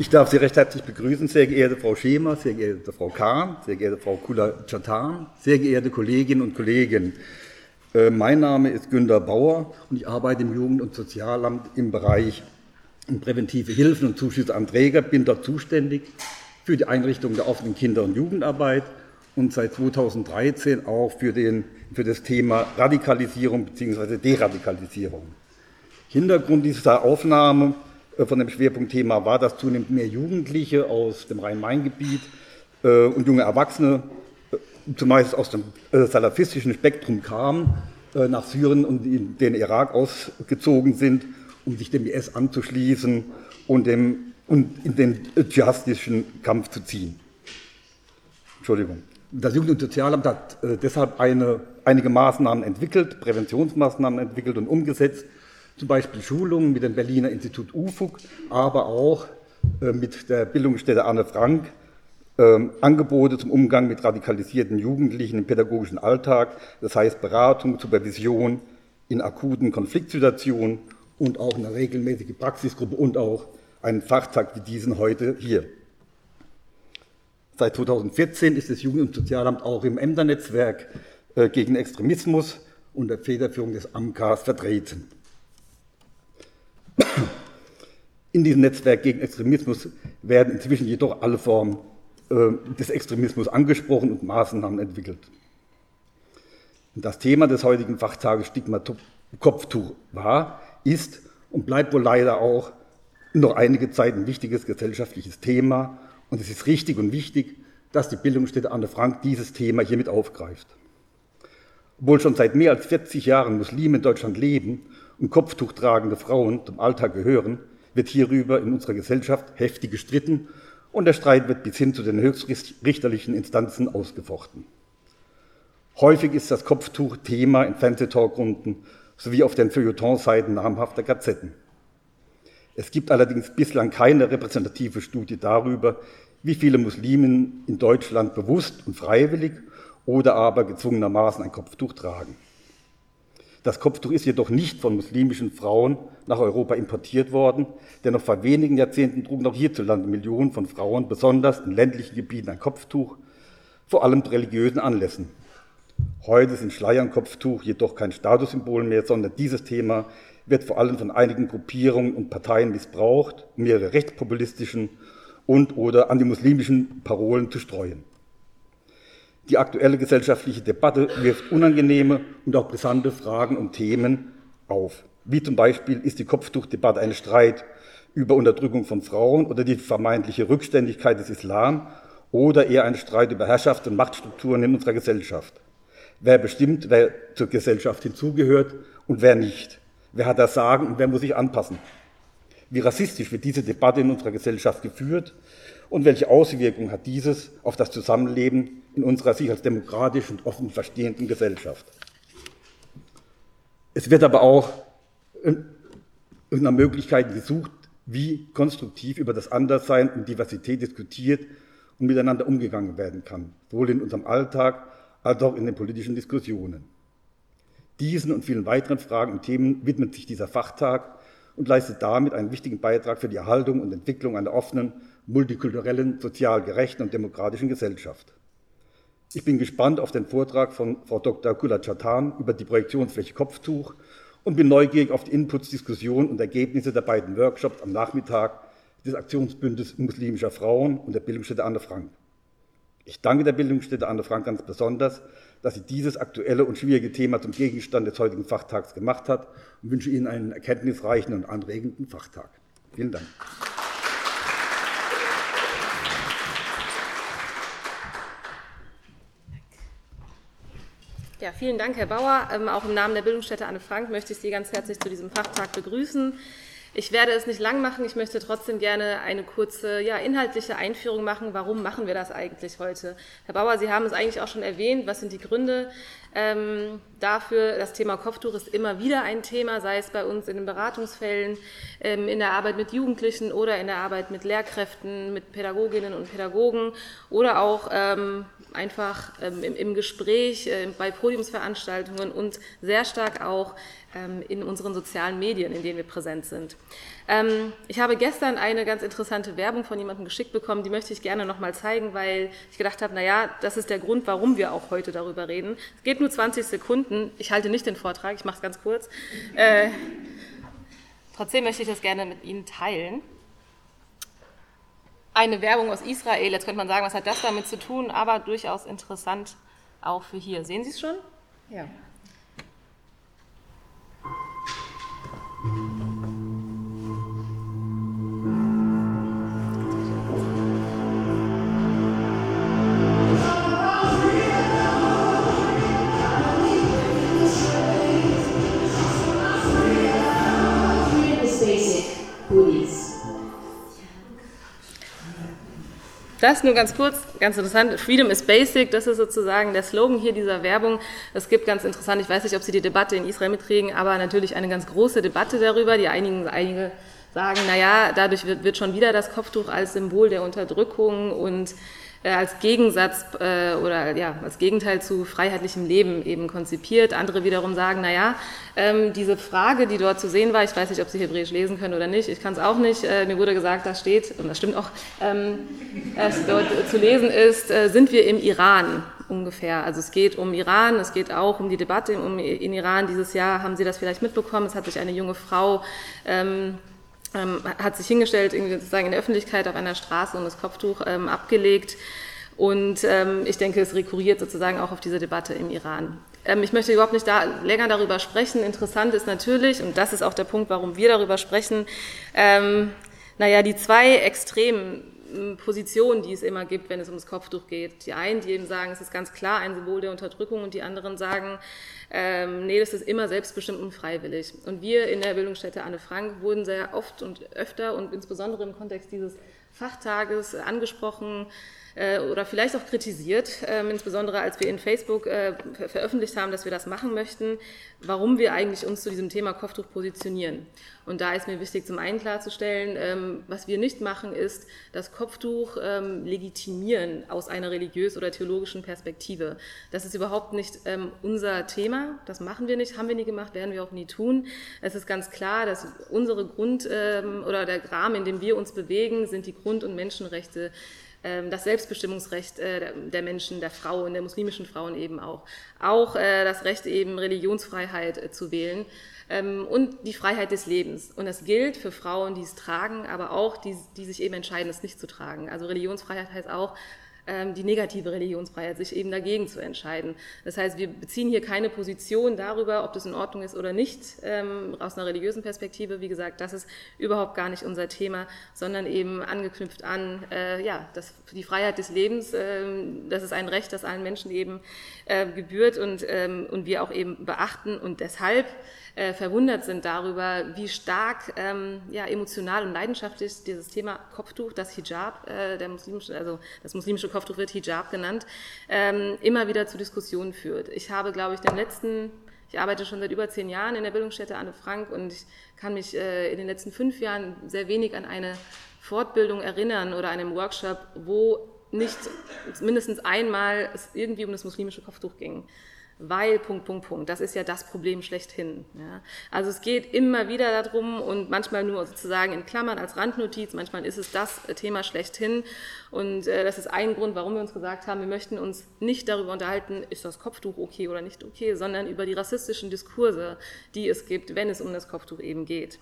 Ich darf Sie recht herzlich begrüßen, sehr geehrte Frau Schemer, sehr geehrte Frau Kahn, sehr geehrte Frau Kula-Chatan, sehr geehrte Kolleginnen und Kollegen. Äh, mein Name ist Günter Bauer und ich arbeite im Jugend- und Sozialamt im Bereich präventive Hilfen und Zuschüsse an Träger, bin dort zuständig für die Einrichtung der offenen Kinder- und Jugendarbeit und seit 2013 auch für, den, für das Thema Radikalisierung bzw. Deradikalisierung. Hintergrund dieser Aufnahme von dem Schwerpunktthema war, dass zunehmend mehr Jugendliche aus dem Rhein-Main-Gebiet äh, und junge Erwachsene äh, zumeist aus dem salafistischen Spektrum kamen, nach Syrien und in den Irak ausgezogen sind, um sich dem IS anzuschließen und, dem, und in den dschihadistischen Kampf zu ziehen. Entschuldigung. Das Jugend- und Sozialamt hat deshalb eine, einige Maßnahmen entwickelt, Präventionsmaßnahmen entwickelt und umgesetzt, zum Beispiel Schulungen mit dem Berliner Institut UFUG, aber auch äh, mit der Bildungsstätte Anne Frank, äh, Angebote zum Umgang mit radikalisierten Jugendlichen im pädagogischen Alltag, das heißt Beratung, Supervision in akuten Konfliktsituationen und auch eine regelmäßige Praxisgruppe und auch einen Fachtag wie diesen heute hier. Seit 2014 ist das Jugend- und Sozialamt auch im Ämternetzwerk äh, gegen Extremismus unter Federführung des AMKAs vertreten. In diesem Netzwerk gegen Extremismus werden inzwischen jedoch alle Formen äh, des Extremismus angesprochen und Maßnahmen entwickelt. Das Thema des heutigen Fachtages Stigma Kopftuch war, ist und bleibt wohl leider auch noch einige Zeit ein wichtiges gesellschaftliches Thema. Und es ist richtig und wichtig, dass die Bildungsstätte Anne Frank dieses Thema hiermit aufgreift. Obwohl schon seit mehr als 40 Jahren Muslime in Deutschland leben und Kopftuch tragende Frauen zum Alltag gehören, wird hierüber in unserer Gesellschaft heftig gestritten und der Streit wird bis hin zu den höchstrichterlichen Instanzen ausgefochten. Häufig ist das Kopftuch Thema in Fernsehtalkrunden sowie auf den Feuilletonseiten namhafter Gazetten. Es gibt allerdings bislang keine repräsentative Studie darüber, wie viele Muslimen in Deutschland bewusst und freiwillig oder aber gezwungenermaßen ein Kopftuch tragen. Das Kopftuch ist jedoch nicht von muslimischen Frauen nach Europa importiert worden, denn noch vor wenigen Jahrzehnten trugen auch hierzulande Millionen von Frauen, besonders in ländlichen Gebieten, ein Kopftuch, vor allem religiösen Anlässen. Heute sind Schleier und Kopftuch jedoch kein Statussymbol mehr, sondern dieses Thema wird vor allem von einigen Gruppierungen und Parteien missbraucht, um ihre rechtspopulistischen und oder antimuslimischen Parolen zu streuen. Die aktuelle gesellschaftliche Debatte wirft unangenehme und auch brisante Fragen und Themen auf. Wie zum Beispiel ist die Kopftuchdebatte ein Streit über Unterdrückung von Frauen oder die vermeintliche Rückständigkeit des Islam oder eher ein Streit über Herrschaft und Machtstrukturen in unserer Gesellschaft. Wer bestimmt, wer zur Gesellschaft hinzugehört und wer nicht? Wer hat das Sagen und wer muss sich anpassen? Wie rassistisch wird diese Debatte in unserer Gesellschaft geführt und welche Auswirkungen hat dieses auf das Zusammenleben in unserer sich als demokratisch und offen verstehenden Gesellschaft. Es wird aber auch nach Möglichkeiten gesucht, wie konstruktiv über das Anderssein und Diversität diskutiert und miteinander umgegangen werden kann, sowohl in unserem Alltag als auch in den politischen Diskussionen. Diesen und vielen weiteren Fragen und Themen widmet sich dieser Fachtag und leistet damit einen wichtigen Beitrag für die Erhaltung und Entwicklung einer offenen multikulturellen, sozial gerechten und demokratischen Gesellschaft. Ich bin gespannt auf den Vortrag von Frau Dr. Kula Chatan über die Projektionsfläche Kopftuch und bin neugierig auf die Inputs, Diskussionen und Ergebnisse der beiden Workshops am Nachmittag des Aktionsbündnisses muslimischer Frauen und der Bildungsstätte Anne Frank. Ich danke der Bildungsstätte Anne Frank ganz besonders, dass sie dieses aktuelle und schwierige Thema zum Gegenstand des heutigen Fachtags gemacht hat und wünsche Ihnen einen erkenntnisreichen und anregenden Fachtag. Vielen Dank. Ja, vielen Dank, Herr Bauer. Ähm, auch im Namen der Bildungsstätte Anne Frank möchte ich Sie ganz herzlich zu diesem Fachtag begrüßen. Ich werde es nicht lang machen. Ich möchte trotzdem gerne eine kurze ja, inhaltliche Einführung machen. Warum machen wir das eigentlich heute? Herr Bauer, Sie haben es eigentlich auch schon erwähnt. Was sind die Gründe ähm, dafür? Das Thema Kopftuch ist immer wieder ein Thema, sei es bei uns in den Beratungsfällen, ähm, in der Arbeit mit Jugendlichen oder in der Arbeit mit Lehrkräften, mit Pädagoginnen und Pädagogen oder auch ähm, einfach ähm, im, im, Gespräch, äh, bei Podiumsveranstaltungen und sehr stark auch ähm, in unseren sozialen Medien, in denen wir präsent sind. Ähm, ich habe gestern eine ganz interessante Werbung von jemandem geschickt bekommen, die möchte ich gerne nochmal zeigen, weil ich gedacht habe, naja, das ist der Grund, warum wir auch heute darüber reden. Es geht nur 20 Sekunden, ich halte nicht den Vortrag, ich mache es ganz kurz. Äh, trotzdem möchte ich das gerne mit Ihnen teilen. Eine Werbung aus Israel, jetzt könnte man sagen, was hat das damit zu tun, aber durchaus interessant auch für hier. Sehen Sie es schon? Ja. Das nur ganz kurz, ganz interessant. Freedom is basic, das ist sozusagen der Slogan hier dieser Werbung. Es gibt ganz interessant, ich weiß nicht, ob Sie die Debatte in Israel mitkriegen, aber natürlich eine ganz große Debatte darüber. Die einigen, einige sagen, naja, dadurch wird, wird schon wieder das Kopftuch als Symbol der Unterdrückung und äh, als Gegensatz äh, oder ja, als Gegenteil zu freiheitlichem Leben eben konzipiert. Andere wiederum sagen, naja, ähm, diese Frage, die dort zu sehen war, ich weiß nicht, ob Sie Hebräisch lesen können oder nicht, ich kann es auch nicht, äh, mir wurde gesagt, da steht, und das stimmt auch, ähm, es dort zu lesen ist, äh, sind wir im Iran ungefähr. Also es geht um Iran, es geht auch um die Debatte um, in Iran. Dieses Jahr haben Sie das vielleicht mitbekommen, es hat sich eine junge Frau ähm, ähm, hat sich hingestellt, sozusagen in der Öffentlichkeit auf einer Straße und das Kopftuch ähm, abgelegt. Und ähm, ich denke, es rekurriert sozusagen auch auf diese Debatte im Iran. Ähm, ich möchte überhaupt nicht da länger darüber sprechen. Interessant ist natürlich, und das ist auch der Punkt, warum wir darüber sprechen, ähm, naja, die zwei extremen Positionen, die es immer gibt, wenn es ums Kopftuch geht. Die einen, die eben sagen, es ist ganz klar ein Symbol der Unterdrückung und die anderen sagen, ähm, nee, das ist immer selbstbestimmt und freiwillig. Und wir in der Bildungsstätte Anne Frank wurden sehr oft und öfter und insbesondere im Kontext dieses Fachtages angesprochen, oder vielleicht auch kritisiert, ähm, insbesondere als wir in Facebook äh, veröffentlicht haben, dass wir das machen möchten, warum wir eigentlich uns zu diesem Thema Kopftuch positionieren. Und da ist mir wichtig, zum einen klarzustellen, ähm, was wir nicht machen, ist das Kopftuch ähm, legitimieren aus einer religiös- oder theologischen Perspektive. Das ist überhaupt nicht unser Thema, das machen wir nicht, haben wir nie gemacht, werden wir auch nie tun. Es ist ganz klar, dass unsere Grund- oder der Rahmen, in dem wir uns bewegen, sind die Grund- und Menschenrechte das Selbstbestimmungsrecht äh, der Menschen, der Frauen, der muslimischen Frauen eben auch. Auch äh, das Recht eben Religionsfreiheit äh, zu wählen ähm, und die Freiheit des Lebens. Und das gilt für Frauen, die es tragen, aber auch die, die sich eben entscheiden, es nicht zu tragen. Also Religionsfreiheit heißt auch, ähm, die negative Religionsfreiheit, sich eben dagegen zu entscheiden. Das heißt, wir beziehen hier keine Position darüber, ob das in Ordnung ist oder nicht, ähm, aus einer religiösen Perspektive. Wie gesagt, das ist überhaupt gar nicht unser Thema, sondern eben angeknüpft an äh, ja, das, die Freiheit des Lebens. Äh, das ist ein Recht, das allen Menschen eben äh, gebührt und, ähm, und wir auch eben beachten. Und deshalb äh, verwundert sind darüber, wie stark ähm, ja, emotional und leidenschaftlich dieses Thema Kopftuch, das Hijab, äh, der muslimische, also das muslimische Kopftuch wird Hijab genannt, ähm, immer wieder zu Diskussionen führt. Ich habe, glaube ich, den letzten ich arbeite schon seit über zehn Jahren in der Bildungsstätte Anne Frank und ich kann mich äh, in den letzten fünf Jahren sehr wenig an eine Fortbildung erinnern oder einem Workshop, wo nicht mindestens einmal es irgendwie um das muslimische Kopftuch ging weil Punkt, Punkt, Punkt. Das ist ja das Problem schlechthin. Ja. Also es geht immer wieder darum und manchmal nur sozusagen in Klammern als Randnotiz, manchmal ist es das Thema schlechthin. Und äh, das ist ein Grund, warum wir uns gesagt haben, wir möchten uns nicht darüber unterhalten, ist das Kopftuch okay oder nicht okay, sondern über die rassistischen Diskurse, die es gibt, wenn es um das Kopftuch eben geht.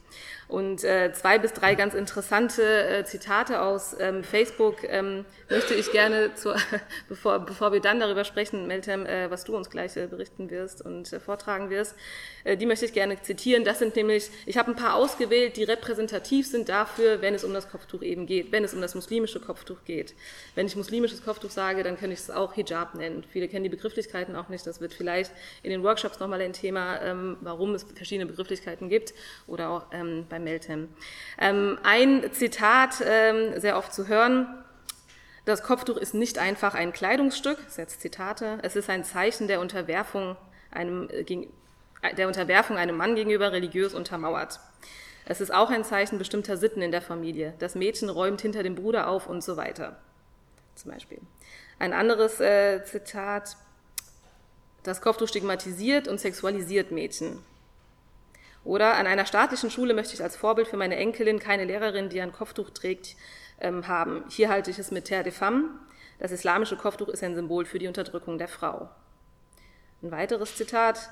Und äh, zwei bis drei ganz interessante äh, Zitate aus ähm, Facebook ähm, möchte ich gerne, zu, bevor, bevor wir dann darüber sprechen, Meltem, äh, was du uns gleich äh, berichten wirst und äh, vortragen wirst, äh, die möchte ich gerne zitieren. Das sind nämlich, ich habe ein paar ausgewählt, die repräsentativ sind dafür, wenn es um das Kopftuch eben geht, wenn es um das muslimische Kopftuch geht. Wenn ich muslimisches Kopftuch sage, dann kann ich es auch Hijab nennen. Viele kennen die Begrifflichkeiten auch nicht. Das wird vielleicht in den Workshops nochmal ein Thema, ähm, warum es verschiedene Begrifflichkeiten gibt oder auch ähm, bei Meltem. Ähm, ein Zitat, sehr oft zu hören, das Kopftuch ist nicht einfach ein Kleidungsstück, jetzt Zitate, es ist ein Zeichen der Unterwerfung einem, äh, der Unterwerfung einem Mann gegenüber religiös untermauert. Es ist auch ein Zeichen bestimmter Sitten in der Familie. Das Mädchen räumt hinter dem Bruder auf und so weiter. Zum Beispiel. Ein anderes äh, Zitat. Das Kopftuch stigmatisiert und sexualisiert Mädchen. Oder an einer staatlichen Schule möchte ich als Vorbild für meine Enkelin keine Lehrerin, die ein Kopftuch trägt, ähm, haben. Hier halte ich es mit Terre de Femme. Das islamische Kopftuch ist ein Symbol für die Unterdrückung der Frau. Ein weiteres Zitat.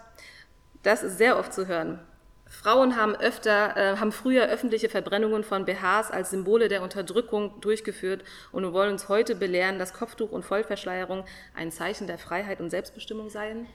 Das ist sehr oft zu hören. Frauen haben öfter, äh, haben früher öffentliche Verbrennungen von BHs als Symbole der Unterdrückung durchgeführt und wollen uns heute belehren, dass Kopftuch und Vollverschleierung ein Zeichen der Freiheit und Selbstbestimmung seien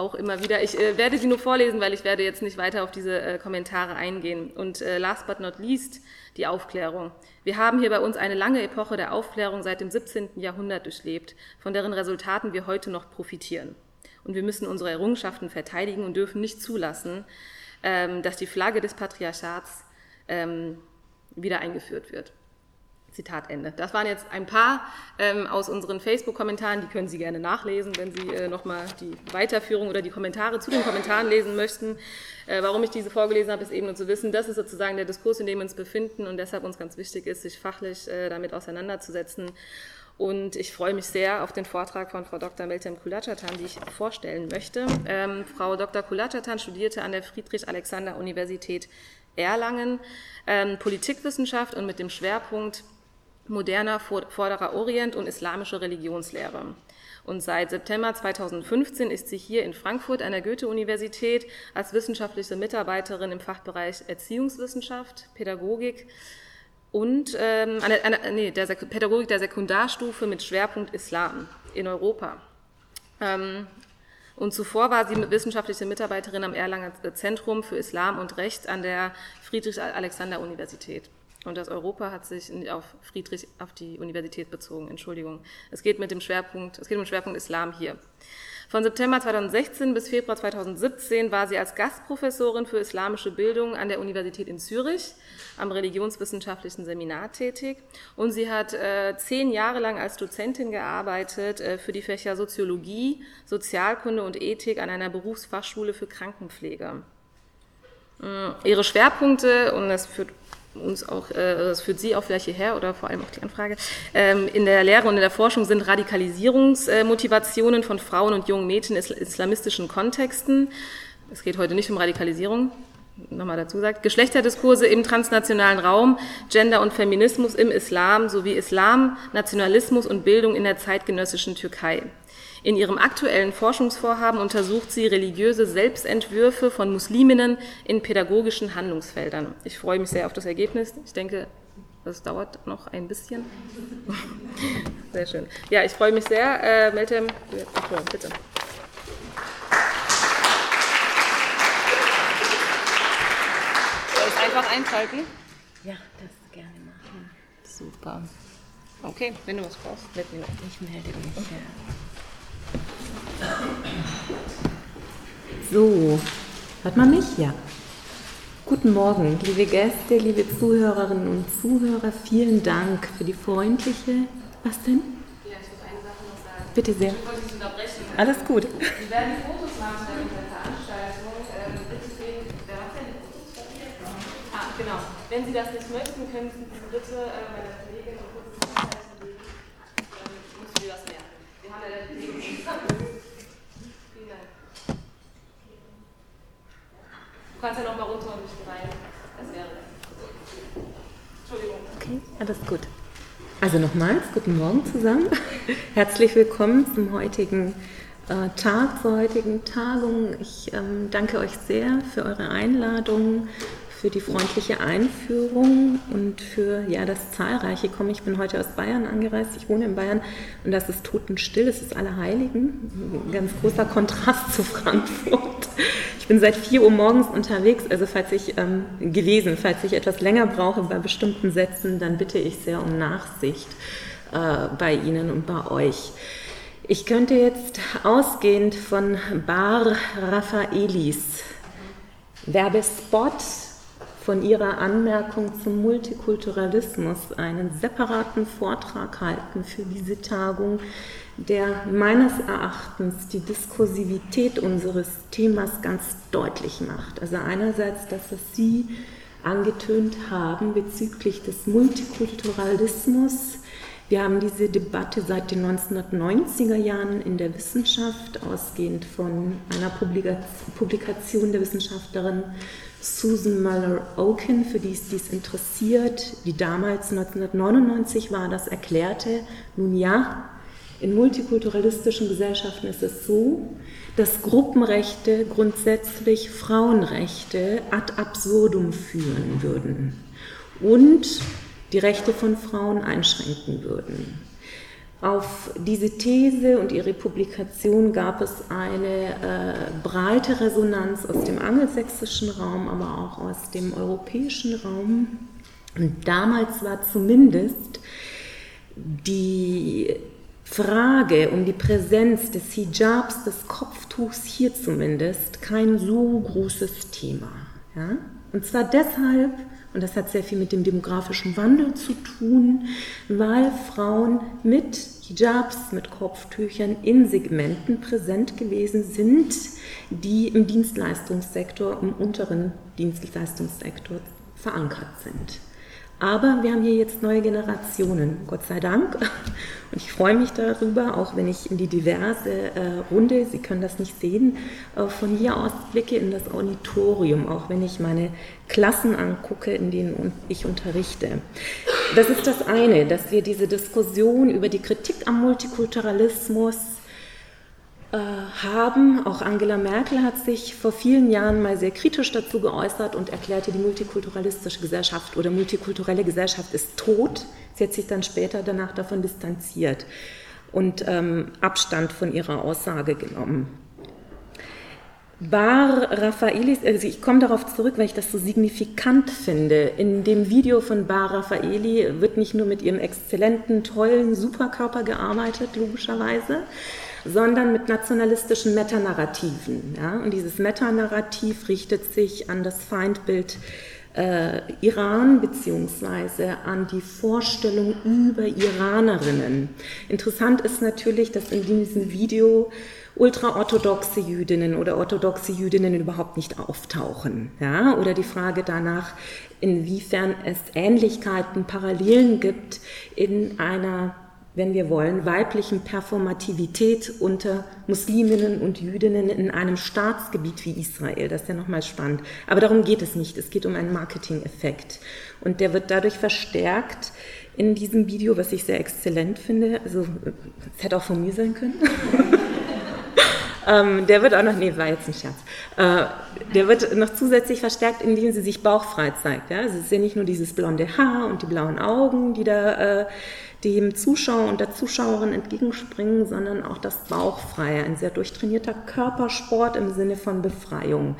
auch immer wieder. Ich äh, werde sie nur vorlesen, weil ich werde jetzt nicht weiter auf diese äh, Kommentare eingehen. Und äh, last but not least die Aufklärung. Wir haben hier bei uns eine lange Epoche der Aufklärung seit dem 17. Jahrhundert durchlebt, von deren Resultaten wir heute noch profitieren. Und wir müssen unsere Errungenschaften verteidigen und dürfen nicht zulassen, ähm, dass die Flagge des Patriarchats ähm, wieder eingeführt wird. Zitat Ende. Das waren jetzt ein paar ähm, aus unseren Facebook-Kommentaren, die können Sie gerne nachlesen, wenn Sie äh, nochmal die Weiterführung oder die Kommentare zu den Kommentaren lesen möchten. Äh, warum ich diese vorgelesen habe, ist eben nur zu wissen, das ist sozusagen der Diskurs, in dem wir uns befinden und deshalb uns ganz wichtig ist, sich fachlich äh, damit auseinanderzusetzen. Und ich freue mich sehr auf den Vortrag von Frau Dr. Meltem Kulachatan, die ich vorstellen möchte. Ähm, Frau Dr. Kulachatan studierte an der Friedrich-Alexander-Universität Erlangen ähm, Politikwissenschaft und mit dem Schwerpunkt moderner Vorderer Orient und islamische Religionslehre. Und seit September 2015 ist sie hier in Frankfurt an der Goethe-Universität als wissenschaftliche Mitarbeiterin im Fachbereich Erziehungswissenschaft, Pädagogik und ähm, an der, nee, der Pädagogik der Sekundarstufe mit Schwerpunkt Islam in Europa. Ähm, und zuvor war sie wissenschaftliche Mitarbeiterin am Erlanger Zentrum für Islam und Recht an der Friedrich-Alexander-Universität. Und das Europa hat sich auf Friedrich, auf die Universität bezogen. Entschuldigung. Es geht mit dem Schwerpunkt, es geht um den Schwerpunkt Islam hier. Von September 2016 bis Februar 2017 war sie als Gastprofessorin für islamische Bildung an der Universität in Zürich am religionswissenschaftlichen Seminar tätig. Und sie hat äh, zehn Jahre lang als Dozentin gearbeitet äh, für die Fächer Soziologie, Sozialkunde und Ethik an einer Berufsfachschule für Krankenpflege. Äh, ihre Schwerpunkte, und das führt uns auch, äh, das führt Sie auch vielleicht hierher oder vor allem auch die Anfrage, ähm, in der Lehre und in der Forschung sind Radikalisierungsmotivationen von Frauen und jungen Mädchen in islamistischen Kontexten. Es geht heute nicht um Radikalisierung, nochmal dazu sagt, Geschlechterdiskurse im transnationalen Raum, Gender und Feminismus im Islam sowie Islam, Nationalismus und Bildung in der zeitgenössischen Türkei. In ihrem aktuellen Forschungsvorhaben untersucht sie religiöse Selbstentwürfe von Musliminnen in pädagogischen Handlungsfeldern. Ich freue mich sehr auf das Ergebnis. Ich denke, das dauert noch ein bisschen. Sehr schön. Ja, ich freue mich sehr. Äh, Meltem, bitte. Soll ich einfach einschalten? Ja, das gerne machen. Super. Okay, wenn du was brauchst, mich. Ich melde mich, ja. So, hört man mich? Ja. Guten Morgen, liebe Gäste, liebe Zuhörerinnen und Zuhörer. Vielen Dank für die freundliche. Was denn? Ja, ich muss eine Sache noch sagen. Bitte sehr. Ich wollte Sie unterbrechen. Alles gut. Sie werden Fotos machen bei dieser Veranstaltung. Ähm, bitte, wer macht denn die Fotos? Ah, genau. Wenn Sie das nicht möchten, können Sie bitte äh, meiner Kollegin ein kurzes Zeichen geben. Dann müssen wir das merken. Wir haben ja der Du kannst ja noch mal runter und nicht rein. Das wäre Entschuldigung. Okay, alles gut. Also nochmals, guten Morgen zusammen. Herzlich willkommen zum heutigen äh, Tag, zur heutigen Tagung. Ich ähm, danke euch sehr für eure Einladung, für die freundliche Einführung und für ja, das zahlreiche Kommen. Ich bin heute aus Bayern angereist, ich wohne in Bayern und das ist totenstill, es ist Allerheiligen. Ein ganz großer Kontrast zu Frankfurt. Ich bin seit 4 Uhr morgens unterwegs, also falls ich ähm, gewesen, falls ich etwas länger brauche bei bestimmten Sätzen, dann bitte ich sehr um Nachsicht äh, bei Ihnen und bei euch. Ich könnte jetzt ausgehend von Bar Raffaelis Werbespot von ihrer Anmerkung zum Multikulturalismus einen separaten Vortrag halten für diese Tagung, der meines Erachtens die Diskursivität unseres Themas ganz deutlich macht. Also einerseits, dass es Sie angetönt haben bezüglich des Multikulturalismus, Wir haben diese Debatte seit den 1990er Jahren in der Wissenschaft, ausgehend von einer Publikation der Wissenschaftlerin Susan Muller Oken, für die es dies interessiert, die damals 1999 war, das erklärte, nun ja, in multikulturalistischen Gesellschaften ist es so, dass Gruppenrechte grundsätzlich Frauenrechte ad absurdum führen würden und die Rechte von Frauen einschränken würden. Auf diese These und ihre Publikation gab es eine äh, breite Resonanz aus dem angelsächsischen Raum, aber auch aus dem europäischen Raum. Und damals war zumindest die Frage um die Präsenz des Hijabs, des Kopftuchs hier zumindest, kein so großes Thema. Ja? Und zwar deshalb, und das hat sehr viel mit dem demografischen Wandel zu tun, weil Frauen mit Hijabs, mit Kopftüchern in Segmenten präsent gewesen sind, die im Dienstleistungssektor, im unteren Dienstleistungssektor verankert sind. Aber wir haben hier jetzt neue Generationen, Gott sei Dank. Und ich freue mich darüber, auch wenn ich in die diverse äh, Runde, Sie können das nicht sehen, äh, von hier aus blicke in das Auditorium, auch wenn ich meine Klassen angucke, in denen ich unterrichte. Das ist das eine, dass wir diese Diskussion über die Kritik am Multikulturalismus haben. Auch Angela Merkel hat sich vor vielen Jahren mal sehr kritisch dazu geäußert und erklärte, die multikulturalistische Gesellschaft oder multikulturelle Gesellschaft ist tot. Sie hat sich dann später danach davon distanziert und ähm, Abstand von ihrer Aussage genommen. Bar Raffaelis, also ich komme darauf zurück, weil ich das so signifikant finde. In dem Video von Bar Raffaeli wird nicht nur mit ihrem exzellenten, tollen Superkörper gearbeitet, logischerweise, sondern mit nationalistischen Metanarrativen. Ja? Und dieses Metanarrativ richtet sich an das Feindbild äh, Iran beziehungsweise an die Vorstellung über Iranerinnen. Interessant ist natürlich, dass in diesem Video ultraorthodoxe Jüdinnen oder orthodoxe Jüdinnen überhaupt nicht auftauchen. Ja? Oder die Frage danach, inwiefern es Ähnlichkeiten, Parallelen gibt in einer wenn wir wollen, weiblichen Performativität unter Musliminnen und Jüdinnen in einem Staatsgebiet wie Israel. Das ist ja nochmal spannend. Aber darum geht es nicht. Es geht um einen Marketing-Effekt. Und der wird dadurch verstärkt in diesem Video, was ich sehr exzellent finde. Also, es hätte auch von mir sein können. ähm, der wird auch noch, nee, war jetzt ein Scherz. Äh, der wird noch zusätzlich verstärkt, indem sie sich bauchfrei zeigt. Ja? Also es ist ja nicht nur dieses blonde Haar und die blauen Augen, die da äh, dem Zuschauer und der Zuschauerin entgegenspringen, sondern auch das Bauchfreie, ein sehr durchtrainierter Körpersport im Sinne von Befreiung.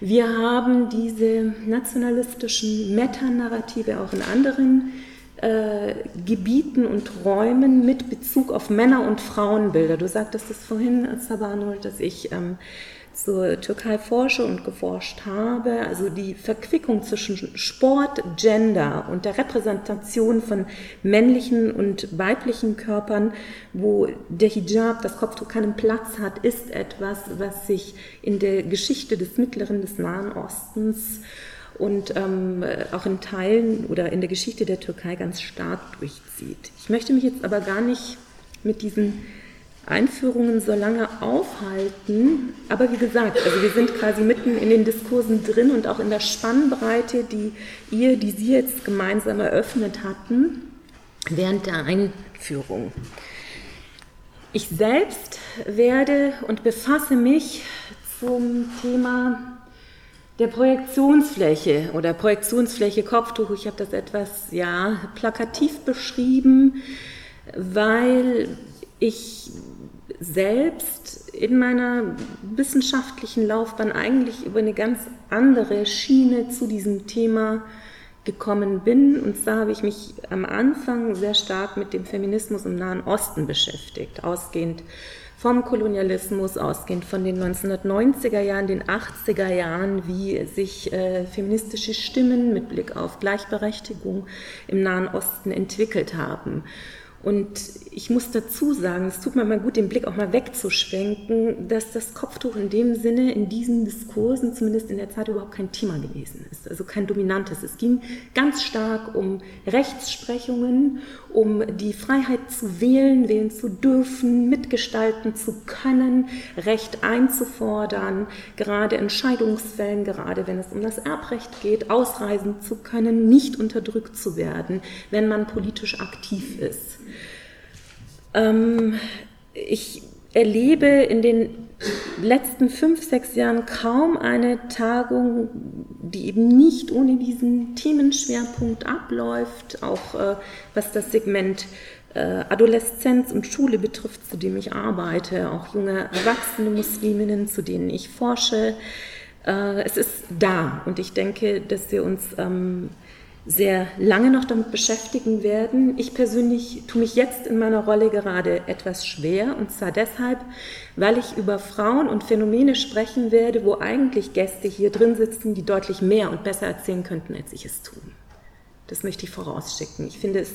Wir haben diese nationalistischen Metanarrative auch in anderen äh, Gebieten und Räumen mit Bezug auf Männer- und Frauenbilder. Du sagtest es vorhin, Sabanul, dass ich ähm, zur Türkei forsche und geforscht habe, also die Verquickung zwischen Sport, Gender und der Repräsentation von männlichen und weiblichen Körpern, wo der Hijab, das Kopftuch keinen Platz hat, ist etwas, was sich in der Geschichte des Mittleren, des Nahen Ostens und ähm, auch in Teilen oder in der Geschichte der Türkei ganz stark durchzieht. Ich möchte mich jetzt aber gar nicht mit diesen Einführungen so lange aufhalten. Aber wie gesagt, also wir sind quasi mitten in den Diskursen drin und auch in der Spannbreite, die ihr, die Sie jetzt gemeinsam eröffnet hatten, während der Einführung. Ich selbst werde und befasse mich zum Thema der Projektionsfläche oder Projektionsfläche Kopftuch. Ich habe das etwas ja plakativ beschrieben, weil ich selbst in meiner wissenschaftlichen Laufbahn eigentlich über eine ganz andere Schiene zu diesem Thema gekommen bin. Und zwar habe ich mich am Anfang sehr stark mit dem Feminismus im Nahen Osten beschäftigt, ausgehend vom Kolonialismus, ausgehend von den 1990er Jahren, den 80er Jahren, wie sich äh, feministische Stimmen mit Blick auf Gleichberechtigung im Nahen Osten entwickelt haben. Und ich muss dazu sagen, es tut mir mal gut, den Blick auch mal wegzuschwenken, dass das Kopftuch in dem Sinne in diesen Diskursen, zumindest in der Zeit, überhaupt kein Thema gewesen ist, also kein dominantes. Es ging ganz stark um Rechtsprechungen, um die Freiheit zu wählen, wählen zu dürfen, mitgestalten zu können, Recht einzufordern, gerade in Scheidungsfällen, gerade wenn es um das Erbrecht geht, ausreisen zu können, nicht unterdrückt zu werden, wenn man politisch aktiv ist. Ähm, ich erlebe in den letzten fünf, sechs Jahren kaum eine Tagung, die eben nicht ohne diesen Themenschwerpunkt abläuft, auch äh, was das Segment äh, Adoleszenz und Schule betrifft, zu dem ich arbeite, auch junge erwachsene Musliminnen, zu denen ich forsche. Äh, es ist da und ich denke, dass wir uns ähm, sehr lange noch damit beschäftigen werden. Ich persönlich tue mich jetzt in meiner Rolle gerade etwas schwer und zwar deshalb, weil ich über Frauen und Phänomene sprechen werde, wo eigentlich Gäste hier drin sitzen, die deutlich mehr und besser erzählen könnten, als ich es tue. Das möchte ich vorausschicken. Ich finde es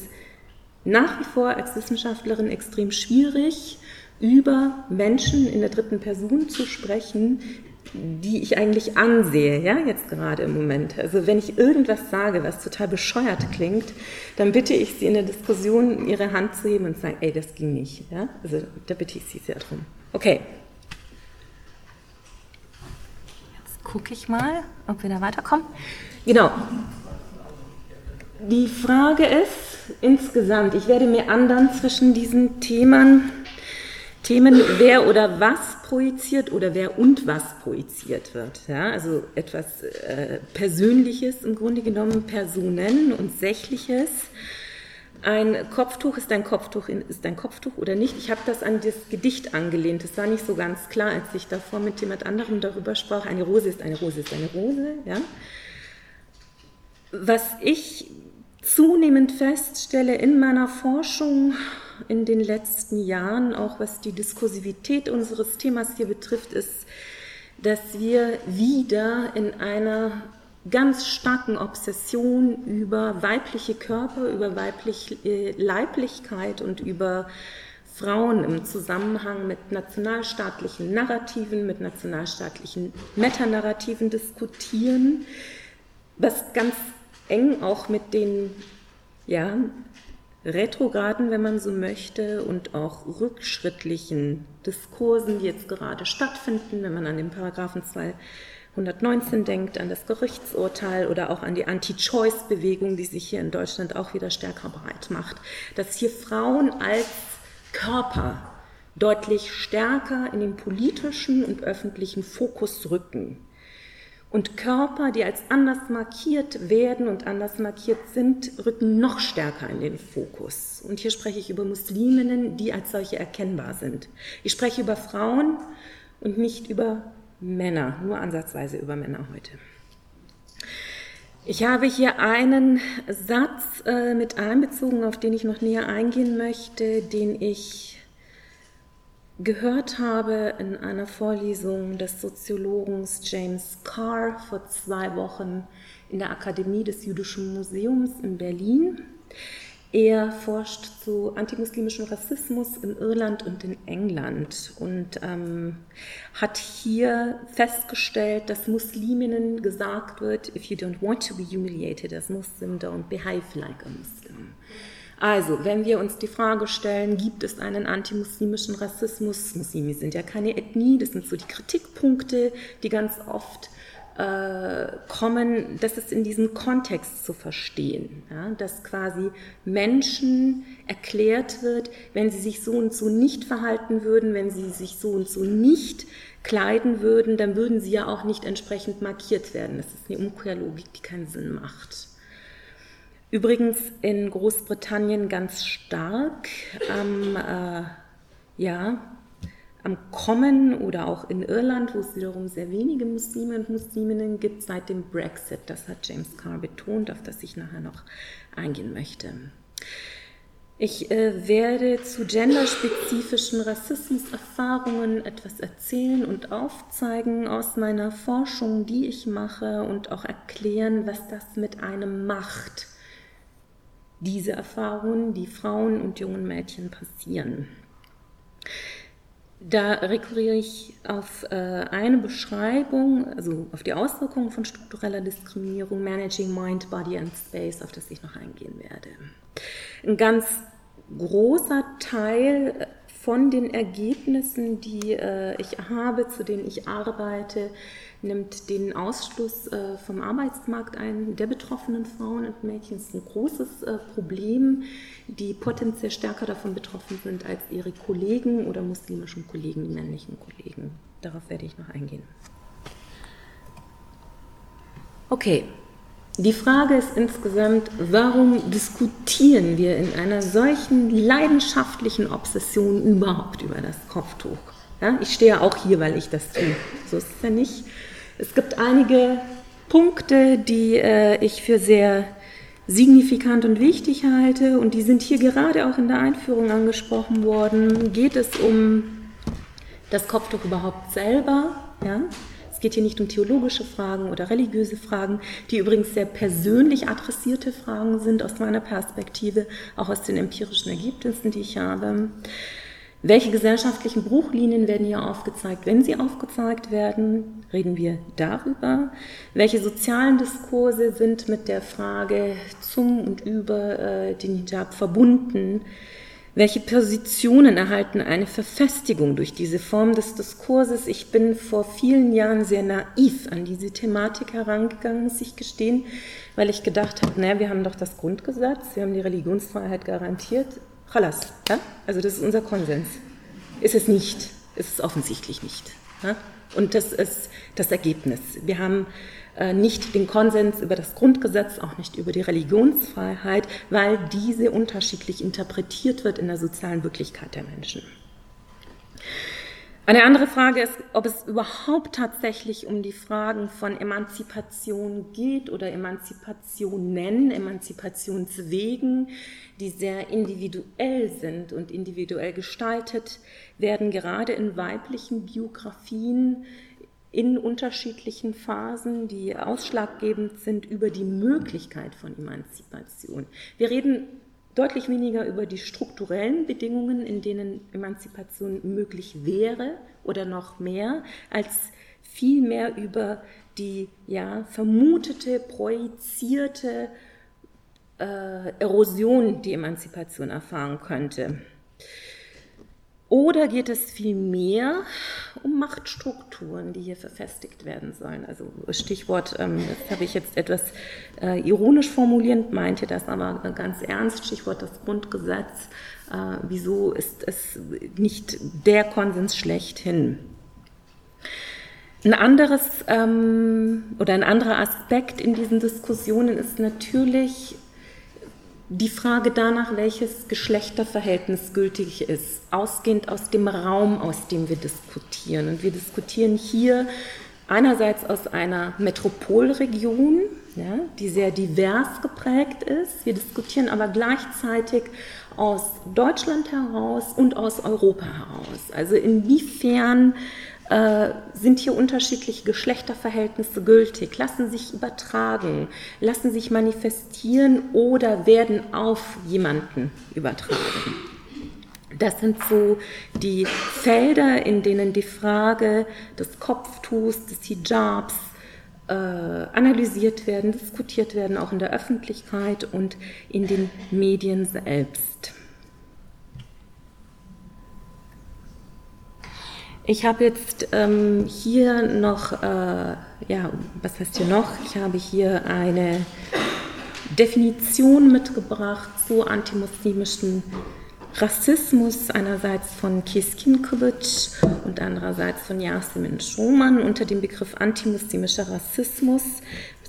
nach wie vor als Wissenschaftlerin extrem schwierig, über Menschen in der dritten Person zu sprechen, die ich eigentlich ansehe, ja, jetzt gerade im Moment. Also wenn ich irgendwas sage, was total bescheuert klingt, dann bitte ich Sie in der Diskussion, Ihre Hand zu heben und zu sagen, ey, das ging nicht. Ja? Also da bitte ich Sie sehr drum. Okay. Jetzt gucke ich mal, ob wir da weiterkommen. Genau. Die Frage ist insgesamt, ich werde mir andern zwischen diesen Themen Themen, wer oder was projiziert oder wer und was projiziert wird. Ja, also etwas äh, Persönliches im Grunde genommen, Personen und Sächliches. Ein Kopftuch ist ein Kopftuch, ist ein Kopftuch oder nicht. Ich habe das an das Gedicht angelehnt. Das war nicht so ganz klar, als ich davor mit jemand anderem darüber sprach. Eine Rose ist eine Rose ist eine Rose. Ja. Was ich zunehmend feststelle in meiner Forschung in den letzten Jahren, auch was die Diskursivität unseres Themas hier betrifft, ist, dass wir wieder in einer ganz starken Obsession über weibliche Körper, über weibliche äh, Leiblichkeit und über Frauen im Zusammenhang mit nationalstaatlichen Narrativen, mit nationalstaatlichen Metanarrativen diskutieren, was ganz eng auch mit den ja, retrograden, wenn man so möchte, und auch rückschrittlichen Diskursen, die jetzt gerade stattfinden, wenn man an den Paragraphen 219 denkt, an das Gerichtsurteil oder auch an die Anti-Choice-Bewegung, die sich hier in Deutschland auch wieder stärker breit macht, dass hier Frauen als Körper deutlich stärker in den politischen und öffentlichen Fokus rücken. Und Körper, die als anders markiert werden und anders markiert sind, rücken noch stärker in den Fokus. Und hier spreche ich über Musliminnen, die als solche erkennbar sind. Ich spreche über Frauen und nicht über Männer, nur ansatzweise über Männer heute. Ich habe hier einen Satz äh, mit einbezogen, auf den ich noch näher eingehen möchte, den ich gehört habe in einer Vorlesung des Soziologen James Carr vor zwei Wochen in der Akademie des Jüdischen Museums in Berlin. Er forscht zu antimuslimischem Rassismus in Irland und in England und ähm, hat hier festgestellt, dass Musliminnen gesagt wird, if you don't want to be humiliated as Muslim, don't behave like a Muslim. Also, wenn wir uns die Frage stellen, gibt es einen antimuslimischen Rassismus? Muslime sind ja keine Ethnie, das sind so die Kritikpunkte, die ganz oft äh, kommen, das ist in diesem Kontext zu verstehen, ja, dass quasi Menschen erklärt wird, wenn sie sich so und so nicht verhalten würden, wenn sie sich so und so nicht kleiden würden, dann würden sie ja auch nicht entsprechend markiert werden. Das ist eine Umkehrlogik, die keinen Sinn macht. Übrigens in Großbritannien ganz stark am, äh, ja, am Kommen oder auch in Irland, wo es wiederum sehr wenige Muslime und Musliminnen gibt, seit dem Brexit. Das hat James Carr betont, auf das ich nachher noch eingehen möchte. Ich äh, werde zu genderspezifischen Rassismuserfahrungen etwas erzählen und aufzeigen aus meiner Forschung, die ich mache und auch erklären, was das mit einem macht diese Erfahrungen, die Frauen und jungen Mädchen passieren. Da rekurriere ich auf äh, eine Beschreibung, also auf die Auswirkungen von struktureller Diskriminierung, Managing Mind, Body and Space, auf das ich noch eingehen werde. Ein ganz großer Teil von den Ergebnissen, die äh, ich habe, zu denen ich arbeite, nimmt den Ausschluss äh, vom Arbeitsmarkt ein der betroffenen Frauen und Mädchen. Ist ein großes äh, Problem, die potenziell stärker davon betroffen sind als ihre Kollegen oder muslimischen Kollegen, die männlichen Kollegen. Darauf werde ich noch eingehen. Okay, die Frage ist insgesamt, warum diskutieren wir in einer solchen leidenschaftlichen Obsession überhaupt über das Kopftuch? Ja, ich stehe auch hier, weil ich das tue. So ist es ja nicht. Es gibt einige Punkte, die äh, ich für sehr signifikant und wichtig halte und die sind hier gerade auch in der Einführung angesprochen worden. Geht es um das Kopftuch überhaupt selber? Ja? Es geht hier nicht um theologische Fragen oder religiöse Fragen, die übrigens sehr persönlich adressierte Fragen sind aus meiner Perspektive, auch aus den empirischen Ergebnissen, die ich habe. Welche gesellschaftlichen Bruchlinien werden hier aufgezeigt? Wenn sie aufgezeigt werden, reden wir darüber. Welche sozialen Diskurse sind mit der Frage zum und über äh, den Hijab verbunden? Welche Positionen erhalten eine Verfestigung durch diese Form des Diskurses? Ich bin vor vielen Jahren sehr naiv an diese Thematik herangegangen, muss ich gestehen, weil ich gedacht habe, naja, wir haben doch das Grundgesetz, wir haben die Religionsfreiheit garantiert. Chalas, ja? also das ist unser Konsens. Ist es nicht, ist es offensichtlich nicht. Ja? Und das ist das Ergebnis. Wir haben äh, nicht den Konsens über das Grundgesetz, auch nicht über die Religionsfreiheit, weil diese unterschiedlich interpretiert wird in der sozialen Wirklichkeit der Menschen. Eine andere Frage ist, ob es überhaupt tatsächlich um die Fragen von Emanzipation geht oder Emanzipationen, Emanzipationswegen, die sehr individuell sind und individuell gestaltet werden, gerade in weiblichen Biografien in unterschiedlichen Phasen, die ausschlaggebend sind über die Möglichkeit von Emanzipation. Wir reden deutlich weniger über die strukturellen Bedingungen, in denen Emanzipation möglich wäre oder noch mehr, als vielmehr über die ja, vermutete, projizierte äh, Erosion, die Emanzipation erfahren könnte. Oder geht es vielmehr um Machtstrukturen, die hier verfestigt werden sollen? Also Stichwort, ähm, das habe ich jetzt etwas äh, ironisch formulierend, meinte das aber ganz ernst, Stichwort das Grundgesetz. Äh, wieso ist es nicht der Konsens schlechthin? Ein anderes ähm, oder ein anderer Aspekt in diesen Diskussionen ist natürlich die Frage danach, welches Geschlechterverhältnis gültig ist, ausgehend aus dem Raum, aus dem wir diskutieren. Und wir diskutieren hier einerseits aus einer Metropolregion, ja, die sehr divers geprägt ist. Wir diskutieren aber gleichzeitig aus Deutschland heraus und aus Europa heraus. Also inwiefern äh, sind hier unterschiedliche Geschlechterverhältnisse gültig, lassen sich übertragen, lassen sich manifestieren oder werden auf jemanden übertragen. Das sind so die Felder, in denen die Frage des Kopftuchs, des Hijabs äh, analysiert werden, diskutiert werden, auch in der Öffentlichkeit und in den Medien selbst. Ich habe jetzt ähm, hier noch, äh, ja, was heißt hier noch? Ich habe hier eine Definition mitgebracht zu antimuslimischen Rassismus, einerseits von Kiskinkovic und andererseits von Yasemin Schumann unter dem Begriff antimuslimischer Rassismus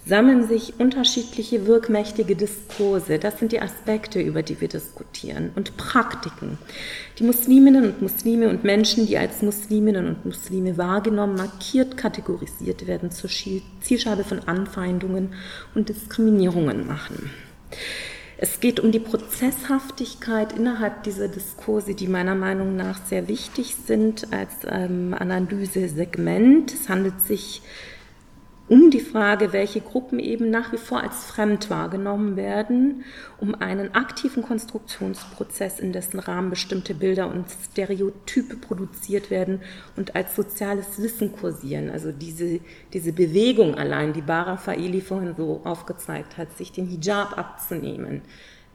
sammeln sich unterschiedliche wirkmächtige Diskurse. Das sind die Aspekte, über die wir diskutieren und Praktiken. Die Musliminnen und Muslime und Menschen, die als Musliminnen und Muslime wahrgenommen, markiert, kategorisiert werden, zur Zielscheibe von Anfeindungen und Diskriminierungen machen. Es geht um die Prozesshaftigkeit innerhalb dieser Diskurse, die meiner Meinung nach sehr wichtig sind als ähm, Analysesegment. Es handelt sich um die Frage, welche Gruppen eben nach wie vor als fremd wahrgenommen werden, um einen aktiven Konstruktionsprozess, in dessen Rahmen bestimmte Bilder und Stereotype produziert werden und als soziales Wissen kursieren. Also diese, diese Bewegung allein, die Bara Faili vorhin so aufgezeigt hat, sich den Hijab abzunehmen.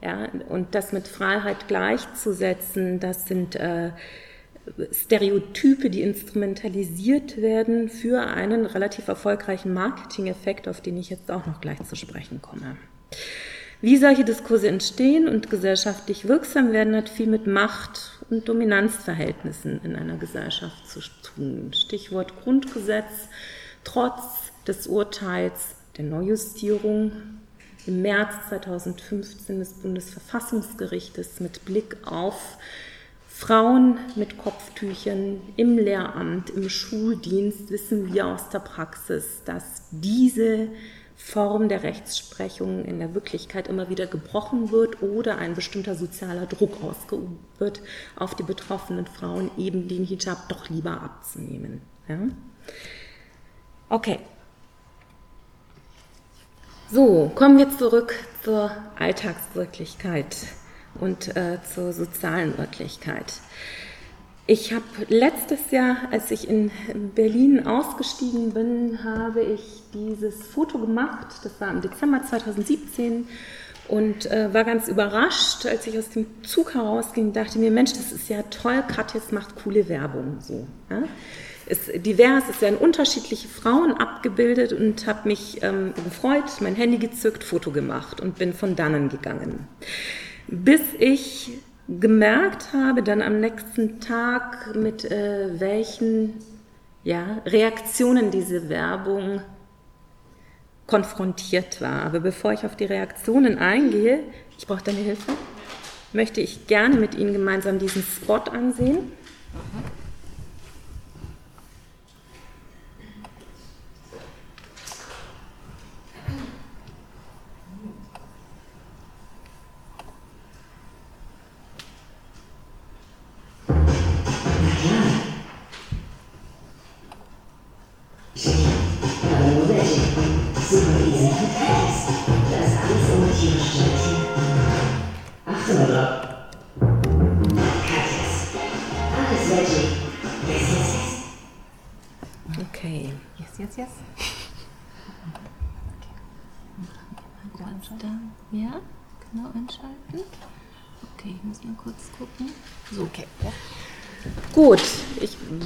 Ja, und das mit Freiheit gleichzusetzen, das sind äh, Stereotype, die instrumentalisiert werden für einen relativ erfolgreichen Marketing-Effekt, auf den ich jetzt auch noch gleich zu sprechen komme. Wie solche Diskurse entstehen und gesellschaftlich wirksam werden, hat viel mit Macht und Dominanzverhältnissen in einer Gesellschaft zu tun. Stichwort Grundgesetz, trotz des Urteils der Neujustierung im März 2015 des Bundesverfassungsgerichtes mit Blick auf Frauen mit Kopftüchern im Lehramt, im Schuldienst wissen wir aus der Praxis, dass diese Form der Rechtsprechung in der Wirklichkeit immer wieder gebrochen wird oder ein bestimmter sozialer Druck ausgeübt wird, auf die betroffenen Frauen eben den Hijab doch lieber abzunehmen. Ja? Okay. So, kommen wir zurück zur Alltagswirklichkeit und äh, zur sozialen Wirklichkeit. Ich habe letztes Jahr, als ich in Berlin ausgestiegen bin, habe ich dieses Foto gemacht. Das war im Dezember 2017 und äh, war ganz überrascht, als ich aus dem Zug herausging, dachte mir, Mensch, das ist ja toll, Katjes macht coole Werbung. So, ja? ist divers, es werden unterschiedliche Frauen abgebildet und habe mich ähm, gefreut, mein Handy gezückt, Foto gemacht und bin von dannen gegangen bis ich gemerkt habe, dann am nächsten Tag, mit äh, welchen ja, Reaktionen diese Werbung konfrontiert war. Aber bevor ich auf die Reaktionen eingehe, ich brauche deine Hilfe, möchte ich gerne mit Ihnen gemeinsam diesen Spot ansehen. Mhm.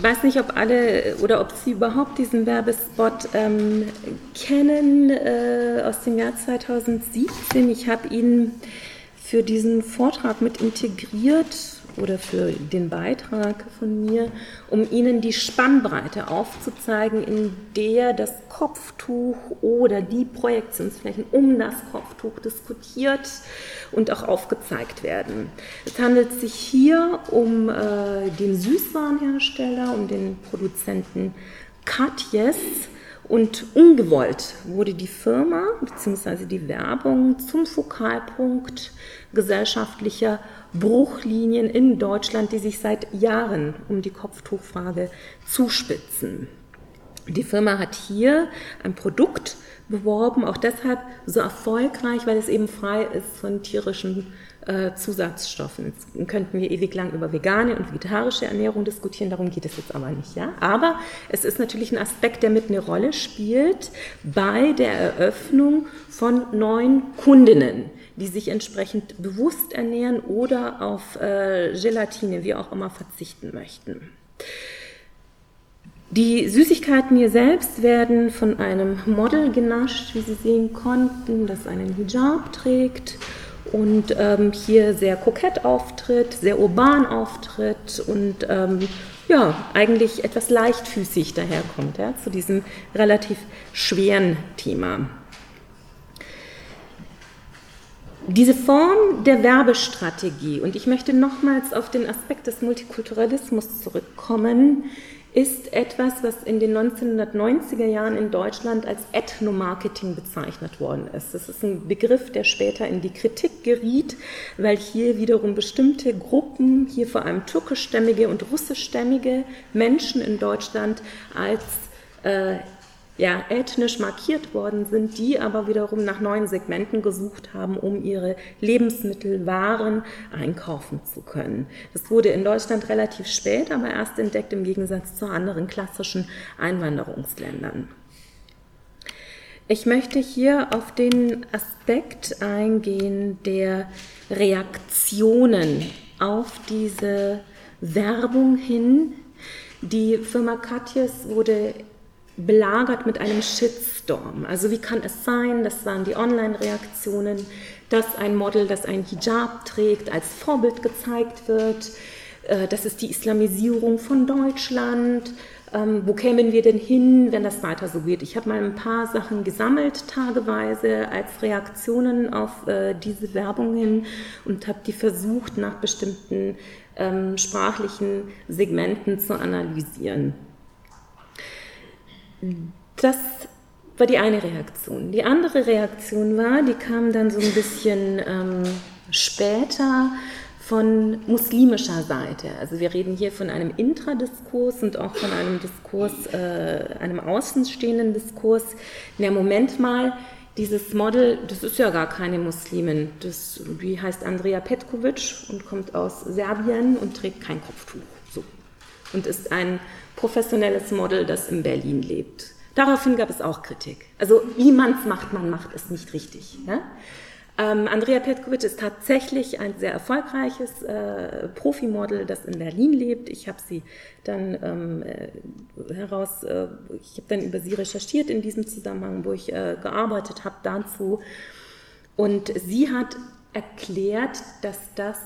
Weiß nicht, ob alle oder ob Sie überhaupt diesen Werbespot ähm, kennen äh, aus dem Jahr 2017. Ich habe ihn für diesen Vortrag mit integriert oder für den Beitrag von mir, um Ihnen die Spannbreite aufzuzeigen, in der das Kopftuch oder die Projektionsflächen um das Kopftuch diskutiert und auch aufgezeigt werden. Es handelt sich hier um äh, den Süßwarenhersteller, um den Produzenten Katjes. Und ungewollt wurde die Firma bzw. die Werbung zum Fokalpunkt gesellschaftlicher Bruchlinien in Deutschland, die sich seit Jahren um die Kopftuchfrage zuspitzen. Die Firma hat hier ein Produkt beworben, auch deshalb so erfolgreich, weil es eben frei ist von tierischen äh, Zusatzstoffen. Jetzt könnten wir ewig lang über vegane und vegetarische Ernährung diskutieren, darum geht es jetzt aber nicht. Ja? Aber es ist natürlich ein Aspekt, der mit eine Rolle spielt bei der Eröffnung von neuen Kundinnen die sich entsprechend bewusst ernähren oder auf äh, Gelatine, wie auch immer, verzichten möchten. Die Süßigkeiten hier selbst werden von einem Model genascht, wie Sie sehen konnten, das einen Hijab trägt und ähm, hier sehr kokett auftritt, sehr urban auftritt und ähm, ja, eigentlich etwas leichtfüßig daherkommt ja, zu diesem relativ schweren Thema. Diese Form der Werbestrategie, und ich möchte nochmals auf den Aspekt des Multikulturalismus zurückkommen, ist etwas, was in den 1990er Jahren in Deutschland als Ethnomarketing bezeichnet worden ist. Das ist ein Begriff, der später in die Kritik geriet, weil hier wiederum bestimmte Gruppen, hier vor allem türkischstämmige und russischstämmige Menschen in Deutschland als äh, ja, ethnisch markiert worden sind, die aber wiederum nach neuen Segmenten gesucht haben, um ihre Lebensmittel, Waren einkaufen zu können. Das wurde in Deutschland relativ spät, aber erst entdeckt im Gegensatz zu anderen klassischen Einwanderungsländern. Ich möchte hier auf den Aspekt eingehen der Reaktionen auf diese Werbung hin. Die Firma Katjes wurde belagert mit einem Shitstorm. Also wie kann es sein, das waren die Online-Reaktionen, dass ein Model, das einen Hijab trägt, als Vorbild gezeigt wird. Äh, das ist die Islamisierung von Deutschland. Ähm, wo kämen wir denn hin, wenn das weiter so geht? Ich habe mal ein paar Sachen gesammelt, tageweise, als Reaktionen auf äh, diese Werbung hin und habe die versucht, nach bestimmten ähm, sprachlichen Segmenten zu analysieren. Das war die eine Reaktion. Die andere Reaktion war, die kam dann so ein bisschen ähm, später von muslimischer Seite. Also wir reden hier von einem Intradiskurs und auch von einem Diskurs, äh, einem außenstehenden Diskurs. Na, Moment mal, dieses Model, das ist ja gar keine Muslimin. Das, die heißt Andrea Petkovic und kommt aus Serbien und trägt kein Kopftuch. So. Und ist ein professionelles Model, das in Berlin lebt. Daraufhin gab es auch Kritik. Also wie man es macht, man macht es nicht richtig. Ja? Ähm, Andrea Petkovic ist tatsächlich ein sehr erfolgreiches äh, Profimodel, das in Berlin lebt. Ich habe sie dann ähm, äh, heraus, äh, ich habe dann über sie recherchiert in diesem Zusammenhang, wo ich äh, gearbeitet habe dazu. Und sie hat erklärt, dass das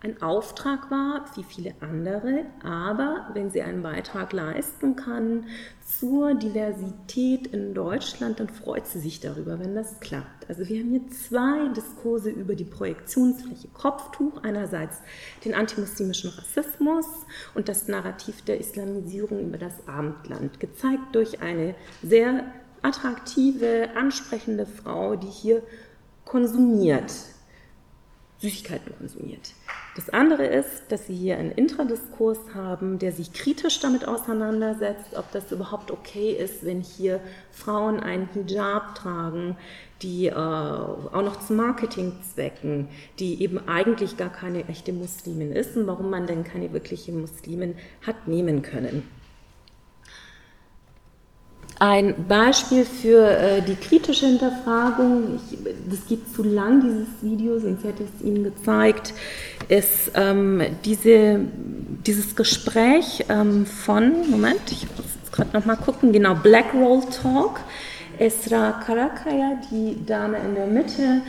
ein Auftrag war, wie viele andere, aber wenn sie einen Beitrag leisten kann zur Diversität in Deutschland, dann freut sie sich darüber, wenn das klappt. Also wir haben hier zwei Diskurse über die Projektionsfläche Kopftuch, einerseits den antimuslimischen Rassismus und das Narrativ der Islamisierung über das Abendland, gezeigt durch eine sehr attraktive, ansprechende Frau, die hier konsumiert, Süßigkeiten konsumiert. Das andere ist, dass Sie hier einen Intradiskurs haben, der sich kritisch damit auseinandersetzt, ob das überhaupt okay ist, wenn hier Frauen einen Hijab tragen, die äh, auch noch zu Marketingzwecken, die eben eigentlich gar keine echte Muslimin ist und warum man denn keine wirkliche Muslimin hat nehmen können. Ein Beispiel für äh, die kritische Hinterfragung, ich, das geht zu lang, dieses Video, sonst hätte ich es Ihnen gezeigt, ist ähm, diese, dieses Gespräch ähm, von, Moment, ich muss jetzt gerade nochmal gucken, genau, Black Roll Talk. Esra Karakaya, die Dame in der Mitte,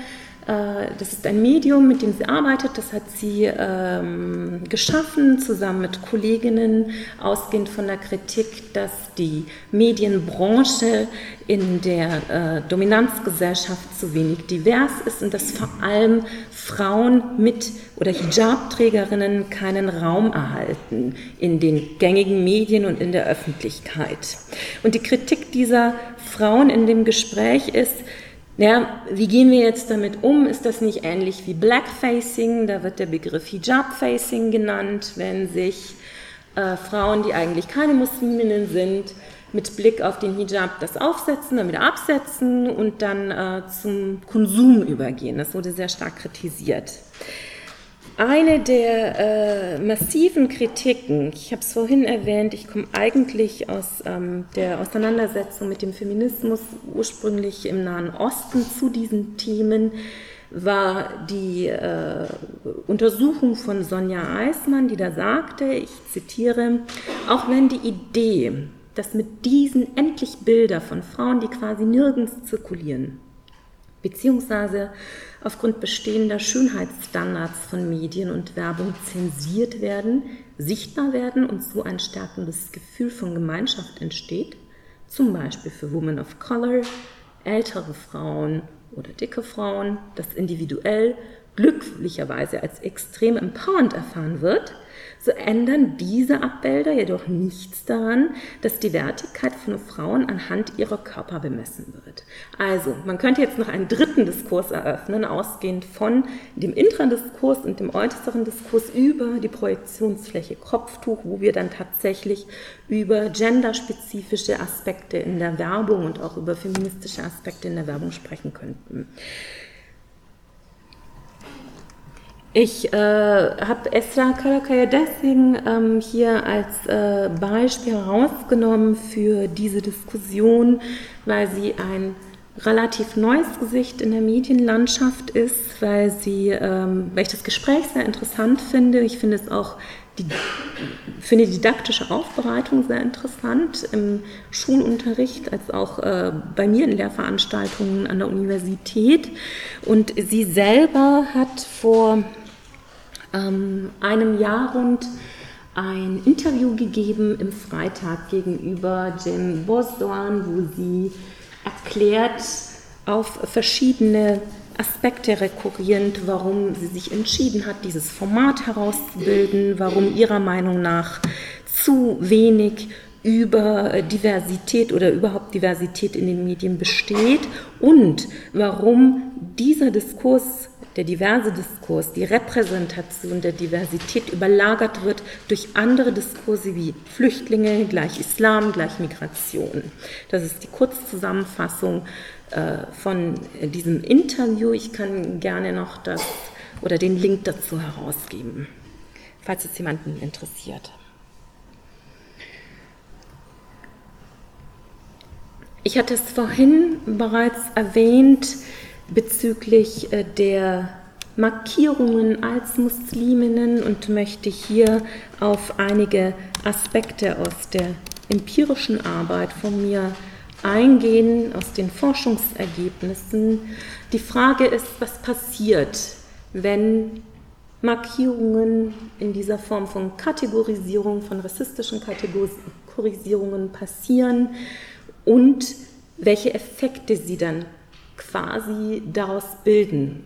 das ist ein Medium, mit dem sie arbeitet. Das hat sie ähm, geschaffen, zusammen mit Kolleginnen, ausgehend von der Kritik, dass die Medienbranche in der äh, Dominanzgesellschaft zu wenig divers ist und dass vor allem Frauen mit oder Hijab-Trägerinnen keinen Raum erhalten in den gängigen Medien und in der Öffentlichkeit. Und die Kritik dieser Frauen in dem Gespräch ist, ja, wie gehen wir jetzt damit um? Ist das nicht ähnlich wie Blackfacing? Da wird der Begriff Hijab-Facing genannt, wenn sich äh, Frauen, die eigentlich keine Musliminnen sind, mit Blick auf den Hijab das aufsetzen, dann wieder absetzen und dann äh, zum Konsum übergehen. Das wurde sehr stark kritisiert. Eine der äh, massiven Kritiken, ich habe es vorhin erwähnt, ich komme eigentlich aus ähm, der Auseinandersetzung mit dem Feminismus ursprünglich im Nahen Osten zu diesen Themen, war die äh, Untersuchung von Sonja Eismann, die da sagte, ich zitiere, auch wenn die Idee, dass mit diesen endlich Bilder von Frauen, die quasi nirgends zirkulieren, beziehungsweise aufgrund bestehender Schönheitsstandards von Medien und Werbung zensiert werden, sichtbar werden und so ein stärkendes Gefühl von Gemeinschaft entsteht, zum Beispiel für Women of Color, ältere Frauen oder dicke Frauen, das individuell glücklicherweise als extrem empowernd erfahren wird, so ändern diese Abbilder jedoch nichts daran, dass die Wertigkeit von Frauen anhand ihrer Körper bemessen wird. Also, man könnte jetzt noch einen dritten Diskurs eröffnen, ausgehend von dem Intradiskurs und dem äußeren Diskurs über die Projektionsfläche Kopftuch, wo wir dann tatsächlich über genderspezifische Aspekte in der Werbung und auch über feministische Aspekte in der Werbung sprechen könnten. Ich äh, habe Esra Karakaya deswegen ähm, hier als äh, Beispiel herausgenommen für diese Diskussion, weil sie ein relativ neues Gesicht in der Medienlandschaft ist, weil sie, ähm, weil ich das Gespräch sehr interessant finde. Ich finde es auch die, finde die didaktische Aufbereitung sehr interessant im Schulunterricht als auch äh, bei mir in Lehrveranstaltungen an der Universität. Und sie selber hat vor ähm, einem Jahr rund ein Interview gegeben im Freitag gegenüber Jem Bosdoan, wo sie erklärt auf verschiedene Aspekte rekurrierend, warum sie sich entschieden hat, dieses Format herauszubilden, warum ihrer Meinung nach zu wenig über Diversität oder überhaupt Diversität in den Medien besteht und warum dieser Diskurs der diverse Diskurs, die Repräsentation der Diversität überlagert wird durch andere Diskurse wie Flüchtlinge, gleich Islam, gleich Migration. Das ist die Kurzzusammenfassung äh, von diesem Interview. Ich kann gerne noch das oder den Link dazu herausgeben, falls es jemanden interessiert. Ich hatte es vorhin bereits erwähnt, bezüglich äh, der Markierungen als Musliminnen und möchte hier auf einige Aspekte aus der empirischen Arbeit von mir eingehen, aus den Forschungsergebnissen. Die Frage ist, was passiert, wenn Markierungen in dieser Form von Kategorisierung, von rassistischen Kategorisierungen passieren und welche Effekte sie dann quasi daraus bilden,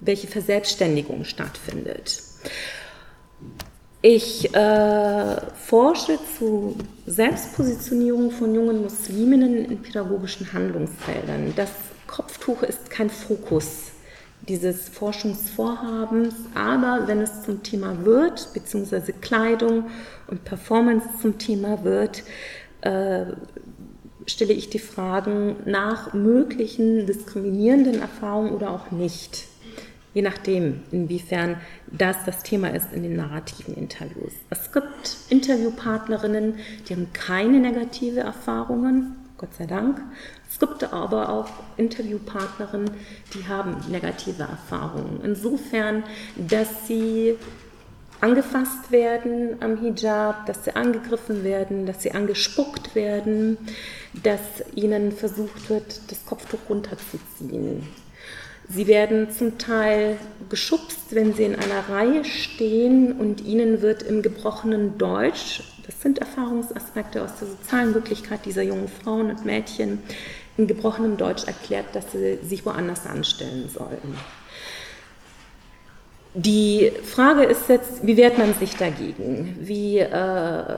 welche Verselbstständigung stattfindet. Ich äh, forsche zu Selbstpositionierung von jungen Musliminnen in pädagogischen Handlungsfeldern. Das Kopftuch ist kein Fokus dieses Forschungsvorhabens, aber wenn es zum Thema wird, beziehungsweise Kleidung und Performance zum Thema wird, äh, stelle ich die Fragen nach möglichen diskriminierenden Erfahrungen oder auch nicht. Je nachdem, inwiefern das das Thema ist in den narrativen Interviews. Es gibt Interviewpartnerinnen, die haben keine negative Erfahrungen, Gott sei Dank. Es gibt aber auch Interviewpartnerinnen, die haben negative Erfahrungen. Insofern, dass sie angefasst werden am Hijab, dass sie angegriffen werden, dass sie angespuckt werden, dass ihnen versucht wird, das Kopftuch runterzuziehen. Sie werden zum Teil geschubst, wenn sie in einer Reihe stehen und ihnen wird im gebrochenen Deutsch, das sind Erfahrungsaspekte aus der sozialen Wirklichkeit dieser jungen Frauen und Mädchen, in gebrochenem Deutsch erklärt, dass sie sich woanders anstellen sollen. Die Frage ist jetzt, wie wehrt man sich dagegen? Wie, äh,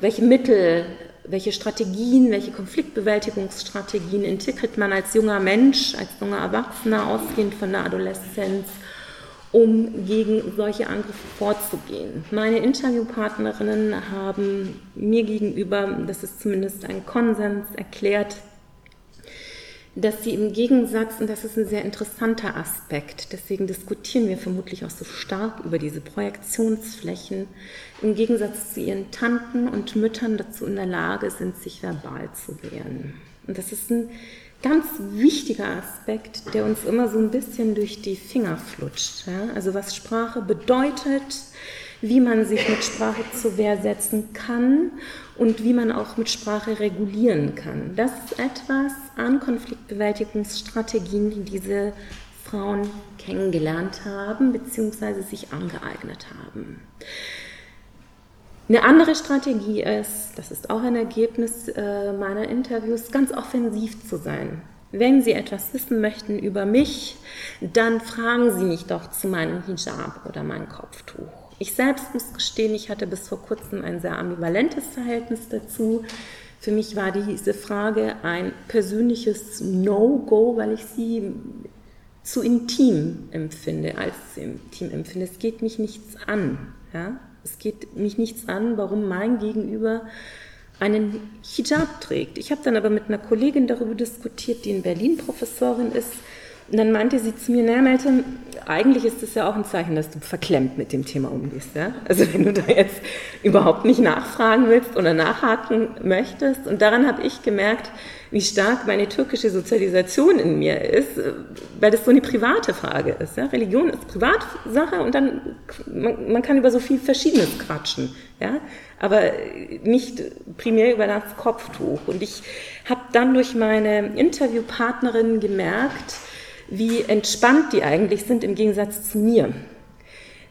welche Mittel, welche Strategien, welche Konfliktbewältigungsstrategien entwickelt man als junger Mensch, als junger Erwachsener, ausgehend von der Adoleszenz, um gegen solche Angriffe vorzugehen? Meine Interviewpartnerinnen haben mir gegenüber, das ist zumindest ein Konsens, erklärt, dass sie im Gegensatz, und das ist ein sehr interessanter Aspekt, deswegen diskutieren wir vermutlich auch so stark über diese Projektionsflächen, im Gegensatz zu ihren Tanten und Müttern dazu in der Lage sind, sich verbal zu wehren. Und das ist ein ganz wichtiger Aspekt, der uns immer so ein bisschen durch die Finger flutscht. Ja? Also was Sprache bedeutet, wie man sich mit Sprache zur Wehr setzen kann und wie man auch mit Sprache regulieren kann. Das ist etwas an Konfliktbewältigungsstrategien, die diese Frauen kennengelernt haben bzw. sich angeeignet haben. Eine andere Strategie ist, das ist auch ein Ergebnis äh, meiner Interviews, ganz offensiv zu sein. wenn Sie etwas wissen möchten über mich, dann fragen Sie mich doch zu meinem Hijab oder meinem Kopftuch. Ich selbst muss gestehen, ich hatte bis vor kurzem ein sehr ambivalentes Verhältnis dazu. Für mich war diese Frage ein persönliches No-Go, weil ich sie zu intim empfinde, als intim empfinde. Es geht mich nichts an. Ja? Es geht mich nichts an, warum mein Gegenüber einen Hijab trägt. Ich habe dann aber mit einer Kollegin darüber diskutiert, die in Berlin Professorin ist, und dann meinte sie zu mir, naja, Melton, eigentlich ist das ja auch ein Zeichen, dass du verklemmt mit dem Thema umgehst. Ja? Also wenn du da jetzt überhaupt nicht nachfragen willst oder nachhaken möchtest. Und daran habe ich gemerkt, wie stark meine türkische Sozialisation in mir ist, weil das so eine private Frage ist. Ja? Religion ist Privatsache und dann, man, man kann über so viel Verschiedenes quatschen. Ja? Aber nicht primär über das Kopftuch. Und ich habe dann durch meine Interviewpartnerin gemerkt, wie entspannt die eigentlich sind im Gegensatz zu mir.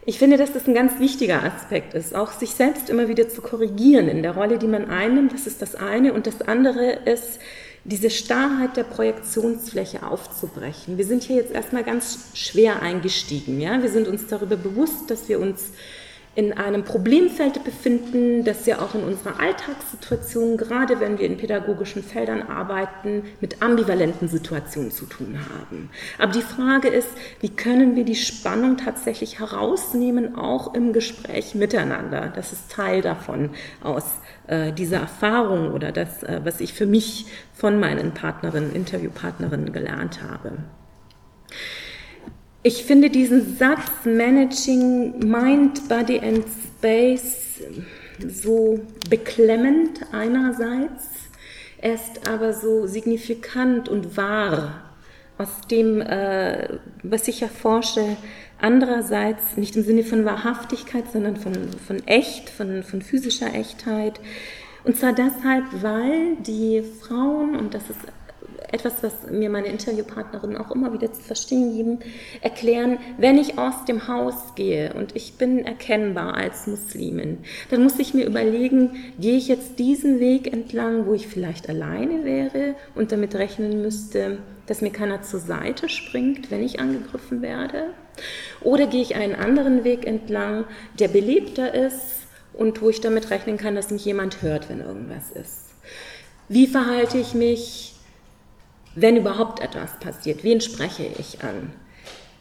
Ich finde, dass das ein ganz wichtiger Aspekt ist, auch sich selbst immer wieder zu korrigieren in der Rolle, die man einnimmt. Das ist das eine. Und das andere ist, diese Starrheit der Projektionsfläche aufzubrechen. Wir sind hier jetzt erstmal ganz schwer eingestiegen. Ja? Wir sind uns darüber bewusst, dass wir uns in einem Problemfeld befinden, das ja auch in unserer Alltagssituation, gerade wenn wir in pädagogischen Feldern arbeiten, mit ambivalenten Situationen zu tun haben. Aber die Frage ist, wie können wir die Spannung tatsächlich herausnehmen, auch im Gespräch miteinander? Das ist Teil davon aus äh, dieser Erfahrung oder das, äh, was ich für mich von meinen Partnerinnen, Interviewpartnerinnen gelernt habe. Ich finde diesen Satz Managing Mind, Body and Space so beklemmend einerseits, er ist aber so signifikant und wahr aus dem, äh, was ich erforsche, andererseits nicht im Sinne von Wahrhaftigkeit, sondern von, von echt, von, von physischer Echtheit. Und zwar deshalb, weil die Frauen, und das ist etwas, was mir meine Interviewpartnerinnen auch immer wieder zu verstehen geben, erklären, wenn ich aus dem Haus gehe und ich bin erkennbar als Muslimin, dann muss ich mir überlegen, gehe ich jetzt diesen Weg entlang, wo ich vielleicht alleine wäre und damit rechnen müsste, dass mir keiner zur Seite springt, wenn ich angegriffen werde? Oder gehe ich einen anderen Weg entlang, der belebter ist und wo ich damit rechnen kann, dass mich jemand hört, wenn irgendwas ist? Wie verhalte ich mich wenn überhaupt etwas passiert, wen spreche ich an?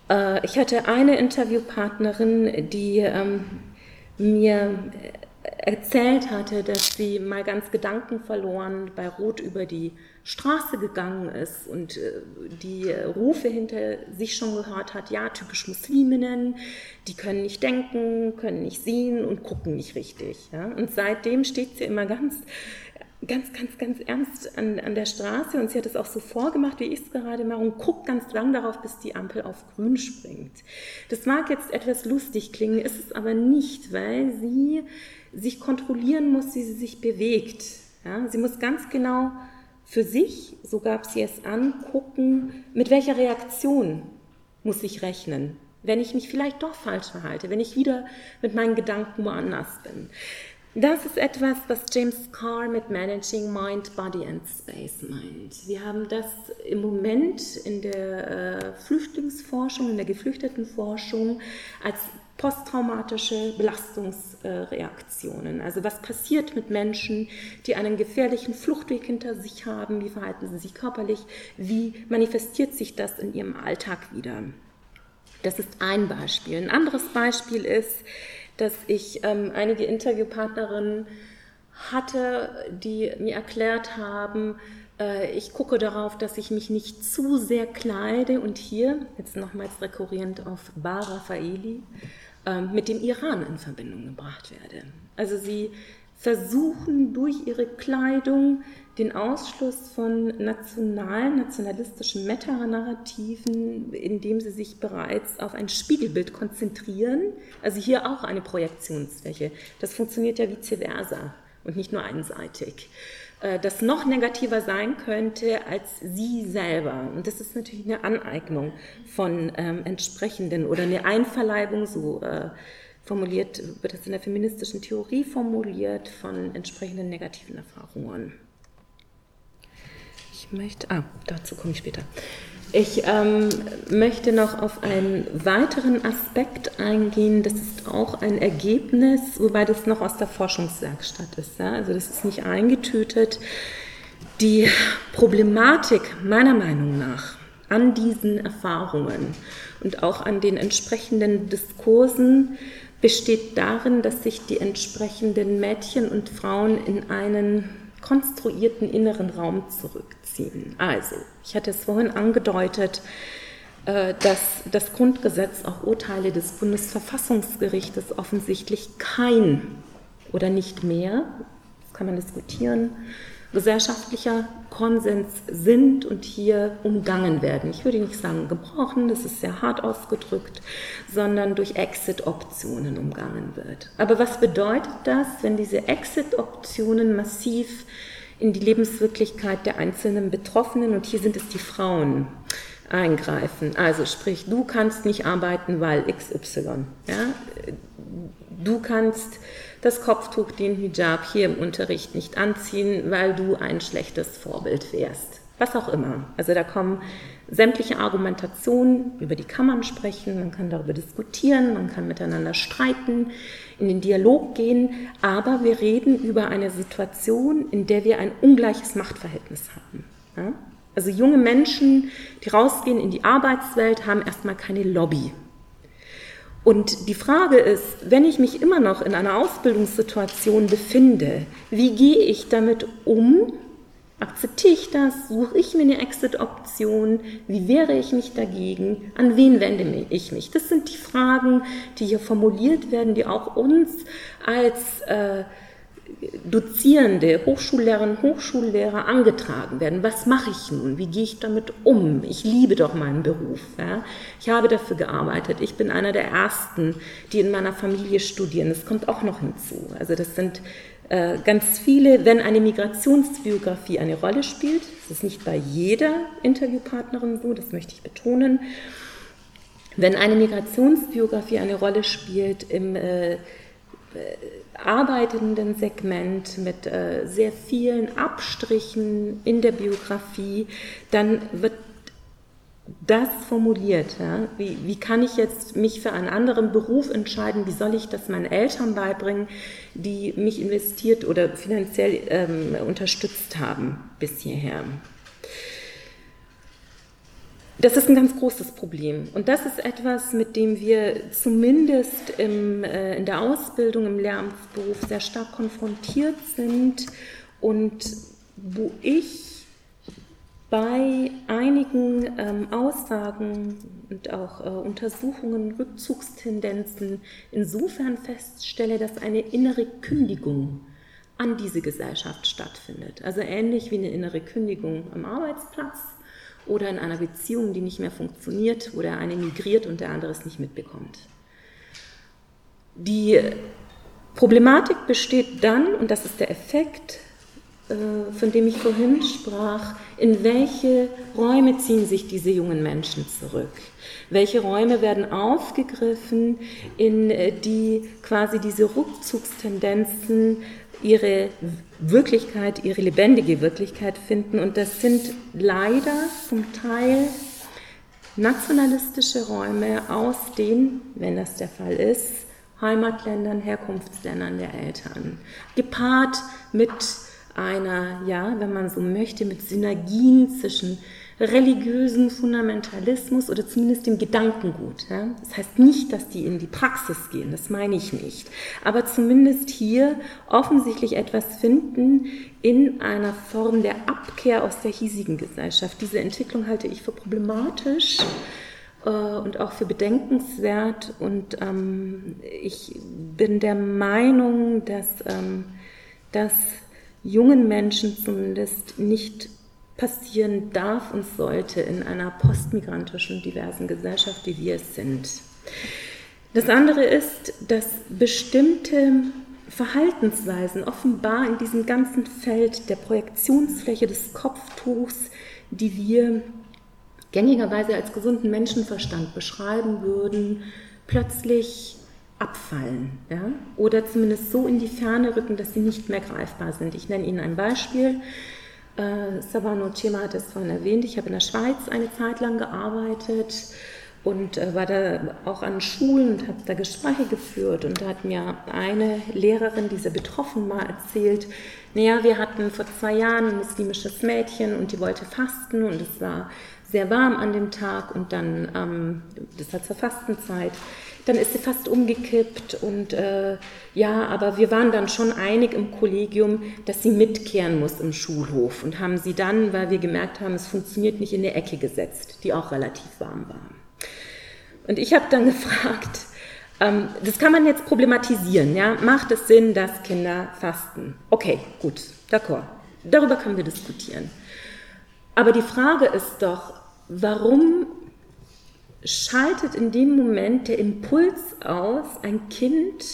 Äh, ich hatte eine Interviewpartnerin, die ähm, mir erzählt hatte, dass sie mal ganz gedankenverloren bei Rot über die Straße gegangen ist und äh, die Rufe hinter sich schon gehört hat, ja, typisch Musliminnen, die können nicht denken, können nicht sehen und gucken nicht richtig. Ja? Und seitdem steht sie immer ganz ganz, ganz, ganz ernst an, an der Straße und sie hat es auch so vorgemacht, wie ich es gerade mache und guckt ganz lang darauf, bis die Ampel auf grün springt. Das mag jetzt etwas lustig klingen, ist es aber nicht, weil sie sich kontrollieren muss, wie sie sich bewegt. Ja, sie muss ganz genau für sich, so gab sie es an, gucken, mit welcher Reaktion muss ich rechnen, wenn ich mich vielleicht doch falsch verhalte, wenn ich wieder mit meinen Gedanken woanders bin. Das ist etwas, was James Carr mit Managing Mind, Body and Space meint. Wir haben das im Moment in der äh, Flüchtlingsforschung, in der Geflüchtetenforschung als posttraumatische Belastungsreaktionen. Also was passiert mit Menschen, die einen gefährlichen Fluchtweg hinter sich haben? Wie verhalten sie sich körperlich? Wie manifestiert sich das in ihrem Alltag wieder? Das ist ein Beispiel. Ein anderes Beispiel ist, dass ich ähm, einige Interviewpartnerinnen hatte, die mir erklärt haben, äh, ich gucke darauf, dass ich mich nicht zu sehr kleide und hier, jetzt nochmals rekurrierend auf Bar Raffaeli, äh, mit dem Iran in Verbindung gebracht werde. Also sie versuchen durch ihre Kleidung den Ausschluss von nationalen, nationalistischen Metanarrativen, indem sie sich bereits auf ein Spiegelbild konzentrieren. Also hier auch eine Projektionsfläche. Das funktioniert ja vice versa und nicht nur einseitig. Äh, das noch negativer sein könnte als sie selber. Und das ist natürlich eine Aneignung von ähm, entsprechenden oder eine Einverleibung, so äh, formuliert, wird das in der feministischen Theorie formuliert, von entsprechenden negativen Erfahrungen. Ich möchte, ah, dazu komme ich später. Ich ähm, möchte noch auf einen weiteren Aspekt eingehen. Das ist auch ein Ergebnis, wobei das noch aus der Forschungswerkstatt ist. Ja? Also das ist nicht eingetütet. Die Problematik meiner Meinung nach an diesen Erfahrungen und auch an den entsprechenden Diskursen besteht darin, dass sich die entsprechenden Mädchen und Frauen in einen konstruierten inneren Raum zurückziehen. Also, ich hatte es vorhin angedeutet, äh, dass das Grundgesetz auch Urteile des Bundesverfassungsgerichtes offensichtlich kein oder nicht mehr, kann man diskutieren, gesellschaftlicher Konsens sind und hier umgangen werden. Ich würde nicht sagen gebrochen, das ist sehr hart ausgedrückt, sondern durch Exit-Optionen umgangen wird. Aber was bedeutet das, wenn diese Exit-Optionen massiv in die Lebenswirklichkeit der einzelnen Betroffenen, und hier sind es die Frauen, eingreifen. Also sprich, du kannst nicht arbeiten, weil XY. Ja? Du kannst das Kopftuch, den Hijab hier im Unterricht nicht anziehen, weil du ein schlechtes Vorbild wärst. Was auch immer. Also da kommen sämtliche Argumentationen, über die kann man sprechen, man kann darüber diskutieren, man kann miteinander streiten, in den Dialog gehen, aber wir reden über eine Situation, in der wir ein ungleiches Machtverhältnis haben. Ja? Also junge Menschen, die rausgehen in die Arbeitswelt, haben erstmal keine Lobby. Und die Frage ist, wenn ich mich immer noch in einer Ausbildungssituation befinde, wie gehe ich damit um? Akzeptiere ich das? Suche ich mir eine Exit-Option? Wie wehre ich mich dagegen? An wen wende ich mich? Das sind die Fragen, die hier formuliert werden, die auch uns als äh, Dozierende, Hochschullehrerinnen, Hochschullehrer angetragen werden. Was mache ich nun? Wie gehe ich damit um? Ich liebe doch meinen Beruf. Ja? Ich habe dafür gearbeitet. Ich bin einer der Ersten, die in meiner Familie studieren. Das kommt auch noch hinzu. Also das sind ganz viele, wenn eine Migrationsbiografie eine Rolle spielt, das ist nicht bei jeder Interviewpartnerin so, das möchte ich betonen, wenn eine Migrationsbiografie eine Rolle spielt im äh, arbeitenden Segment mit äh, sehr vielen Abstrichen in der Biografie, dann wird das formuliert. Ja? Wie, wie kann ich jetzt mich für einen anderen Beruf entscheiden? Wie soll ich das meinen Eltern beibringen, die mich investiert oder finanziell ähm, unterstützt haben bis hierher? Das ist ein ganz großes Problem. Und das ist etwas, mit dem wir zumindest im, äh, in der Ausbildung, im Lehramtsberuf sehr stark konfrontiert sind und wo ich bei einigen ähm, Aussagen und auch äh, Untersuchungen, Rückzugstendenzen insofern feststelle, dass eine innere Kündigung an diese Gesellschaft stattfindet. Also ähnlich wie eine innere Kündigung am Arbeitsplatz oder in einer Beziehung, die nicht mehr funktioniert, wo der eine migriert und der andere es nicht mitbekommt. Die Problematik besteht dann, und das ist der Effekt, von dem ich vorhin sprach, in welche Räume ziehen sich diese jungen Menschen zurück? Welche Räume werden aufgegriffen, in äh, die quasi diese Rückzugstendenzen ihre Wirklichkeit, ihre lebendige Wirklichkeit finden. Und das sind leider zum Teil nationalistische Räume aus den, wenn das der Fall ist, Heimatländern, Herkunftsländern der Eltern, gepaart mit einer, ja, wenn man so möchte, mit Synergien zwischen religiösen Fundamentalismus oder zumindest dem Gedankengut. Ja? Das heißt nicht, dass die in die Praxis gehen, das meine ich nicht. Aber zumindest hier offensichtlich etwas finden in einer Form der Abkehr aus der hiesigen Gesellschaft. Diese Entwicklung halte ich für problematisch äh, und auch für bedenkenswert. Und ähm, ich bin der Meinung, dass, ähm, dass jungen Menschen zumindest nicht passieren darf und sollte in einer postmigrantischen, diversen Gesellschaft, wie wir es sind. Das andere ist, dass bestimmte Verhaltensweisen offenbar in diesem ganzen Feld der Projektionsfläche des Kopftuchs, die wir gängigerweise als gesunden Menschenverstand beschreiben würden, plötzlich abfallen ja? oder zumindest so in die Ferne rücken, dass sie nicht mehr greifbar sind. Ich nenne Ihnen ein Beispiel. Äh, Sabano Chema hat es vorhin erwähnt, ich habe in der Schweiz eine Zeit lang gearbeitet und äh, war da auch an Schulen und habe da Gespräche geführt. Und da hat mir eine Lehrerin, die sehr betroffen war, erzählt, naja, wir hatten vor zwei Jahren ein muslimisches Mädchen und die wollte fasten und es war sehr warm an dem Tag und dann, ähm, das war zur Fastenzeit, dann ist sie fast umgekippt und äh, ja, aber wir waren dann schon einig im Kollegium, dass sie mitkehren muss im Schulhof und haben sie dann, weil wir gemerkt haben, es funktioniert nicht in der Ecke gesetzt, die auch relativ warm war. Und ich habe dann gefragt, ähm, das kann man jetzt problematisieren, ja? Macht es Sinn, dass Kinder fasten? Okay, gut, d'accord. Darüber können wir diskutieren. Aber die Frage ist doch, warum schaltet in dem Moment der Impuls aus, ein Kind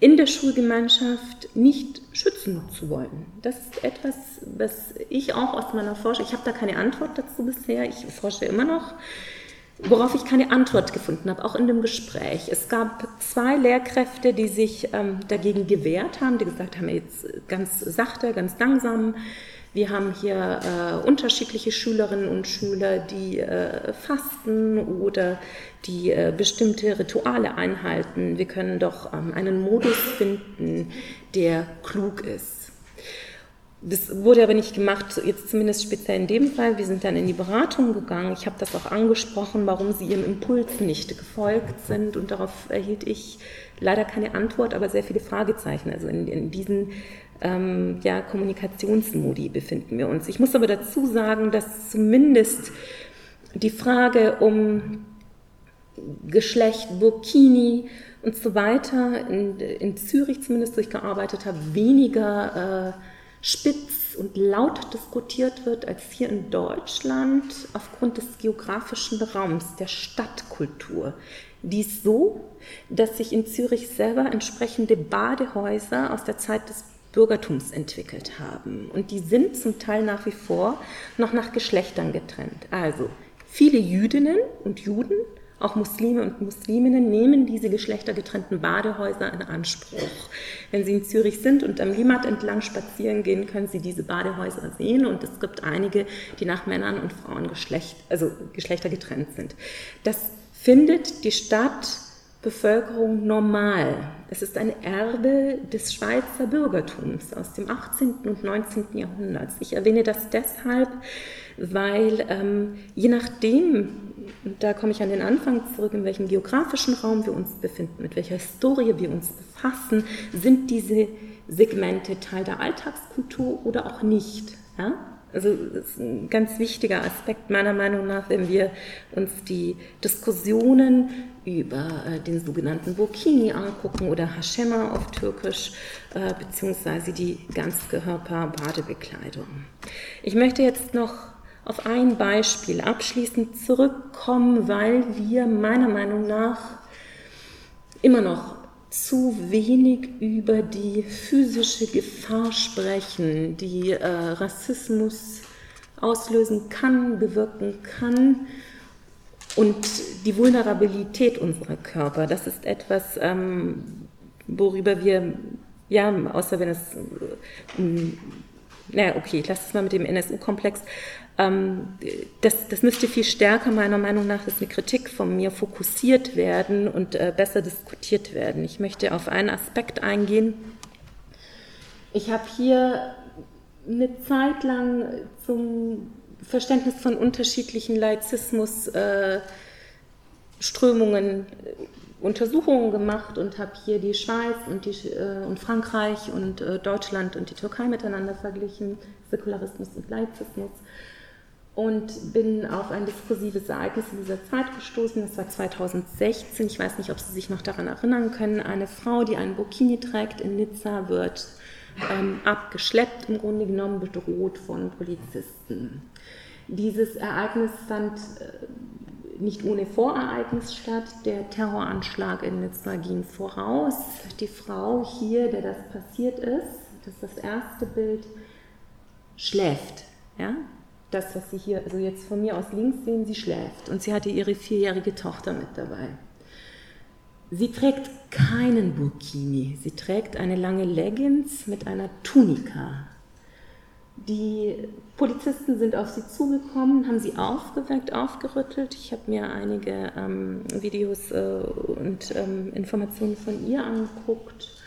in der Schulgemeinschaft nicht schützen zu wollen. Das ist etwas, was ich auch aus meiner Forschung, ich habe da keine Antwort dazu bisher, ich forsche immer noch, worauf ich keine Antwort gefunden habe, auch in dem Gespräch. Es gab zwei Lehrkräfte, die sich ähm, dagegen gewehrt haben, die gesagt haben, jetzt ganz sachte, ganz langsam, wir haben hier äh, unterschiedliche Schülerinnen und Schüler, die äh, fasten oder die äh, bestimmte Rituale einhalten. Wir können doch ähm, einen Modus finden, der klug ist. Das wurde aber nicht gemacht, jetzt zumindest speziell in dem Fall. Wir sind dann in die Beratung gegangen. Ich habe das auch angesprochen, warum sie ihrem Impuls nicht gefolgt sind. Und darauf erhielt ich leider keine Antwort, aber sehr viele Fragezeichen. Also in, in diesen ähm, ja, Kommunikationsmodi befinden wir uns. Ich muss aber dazu sagen, dass zumindest die Frage um Geschlecht, Burkini und so weiter in, in Zürich zumindest durchgearbeitet habe, weniger äh, spitz und laut diskutiert wird als hier in Deutschland aufgrund des geografischen Raums, der Stadtkultur. Dies so, dass sich in Zürich selber entsprechende Badehäuser aus der Zeit des Bürgertums entwickelt haben. Und die sind zum Teil nach wie vor noch nach Geschlechtern getrennt. Also viele Jüdinnen und Juden, auch Muslime und Musliminnen, nehmen diese geschlechtergetrennten Badehäuser in Anspruch. Wenn Sie in Zürich sind und am Limmat entlang spazieren gehen, können Sie diese Badehäuser sehen. Und es gibt einige, die nach Männern und Frauen Geschlecht, also Geschlechter getrennt sind. Das findet die Stadt Bevölkerung normal. Es ist ein Erbe des Schweizer Bürgertums aus dem 18. und 19. Jahrhundert. Ich erwähne das deshalb, weil ähm, je nachdem, da komme ich an den Anfang zurück, in welchem geografischen Raum wir uns befinden, mit welcher Historie wir uns befassen, sind diese Segmente Teil der Alltagskultur oder auch nicht. Ja? Also das ist ein ganz wichtiger Aspekt meiner Meinung nach, wenn wir uns die Diskussionen über äh, den sogenannten Burkini angucken oder Hashema auf Türkisch, äh, beziehungsweise die Ganzkörper-Badebekleidung. Ich möchte jetzt noch auf ein Beispiel abschließend zurückkommen, weil wir meiner Meinung nach immer noch zu wenig über die physische Gefahr sprechen, die äh, Rassismus auslösen kann, bewirken kann und die Vulnerabilität unserer Körper. Das ist etwas, ähm, worüber wir, ja, außer wenn es, äh, naja, okay, ich lasse es mal mit dem NSU-Komplex, ähm, das, das müsste viel stärker meiner Meinung nach, das ist eine Kritik von mir, fokussiert werden und äh, besser diskutiert werden. Ich möchte auf einen Aspekt eingehen. Ich habe hier eine Zeit lang zum Verständnis von unterschiedlichen Laizismus-Strömungen äh, Untersuchungen gemacht und habe hier die Schweiz und, die, äh, und Frankreich und äh, Deutschland und die Türkei miteinander verglichen, Säkularismus und Laizismus und bin auf ein diskursives Ereignis in dieser Zeit gestoßen. Das war 2016. Ich weiß nicht, ob Sie sich noch daran erinnern können. Eine Frau, die einen Burkini trägt in Nizza, wird ähm, abgeschleppt, im Grunde genommen bedroht von Polizisten. Dieses Ereignis fand äh, nicht ohne Vorereignis statt. Der Terroranschlag in Nizza ging voraus. Die Frau hier, der das passiert ist, das ist das erste Bild, schläft. Ja? das, was Sie hier, also jetzt von mir aus links sehen, sie schläft und sie hatte ihre vierjährige Tochter mit dabei. Sie trägt keinen Burkini, sie trägt eine lange Leggings mit einer Tunika. Die Polizisten sind auf sie zugekommen, haben sie aufgeweckt, aufgerüttelt. Ich habe mir einige ähm, Videos äh, und ähm, Informationen von ihr angeguckt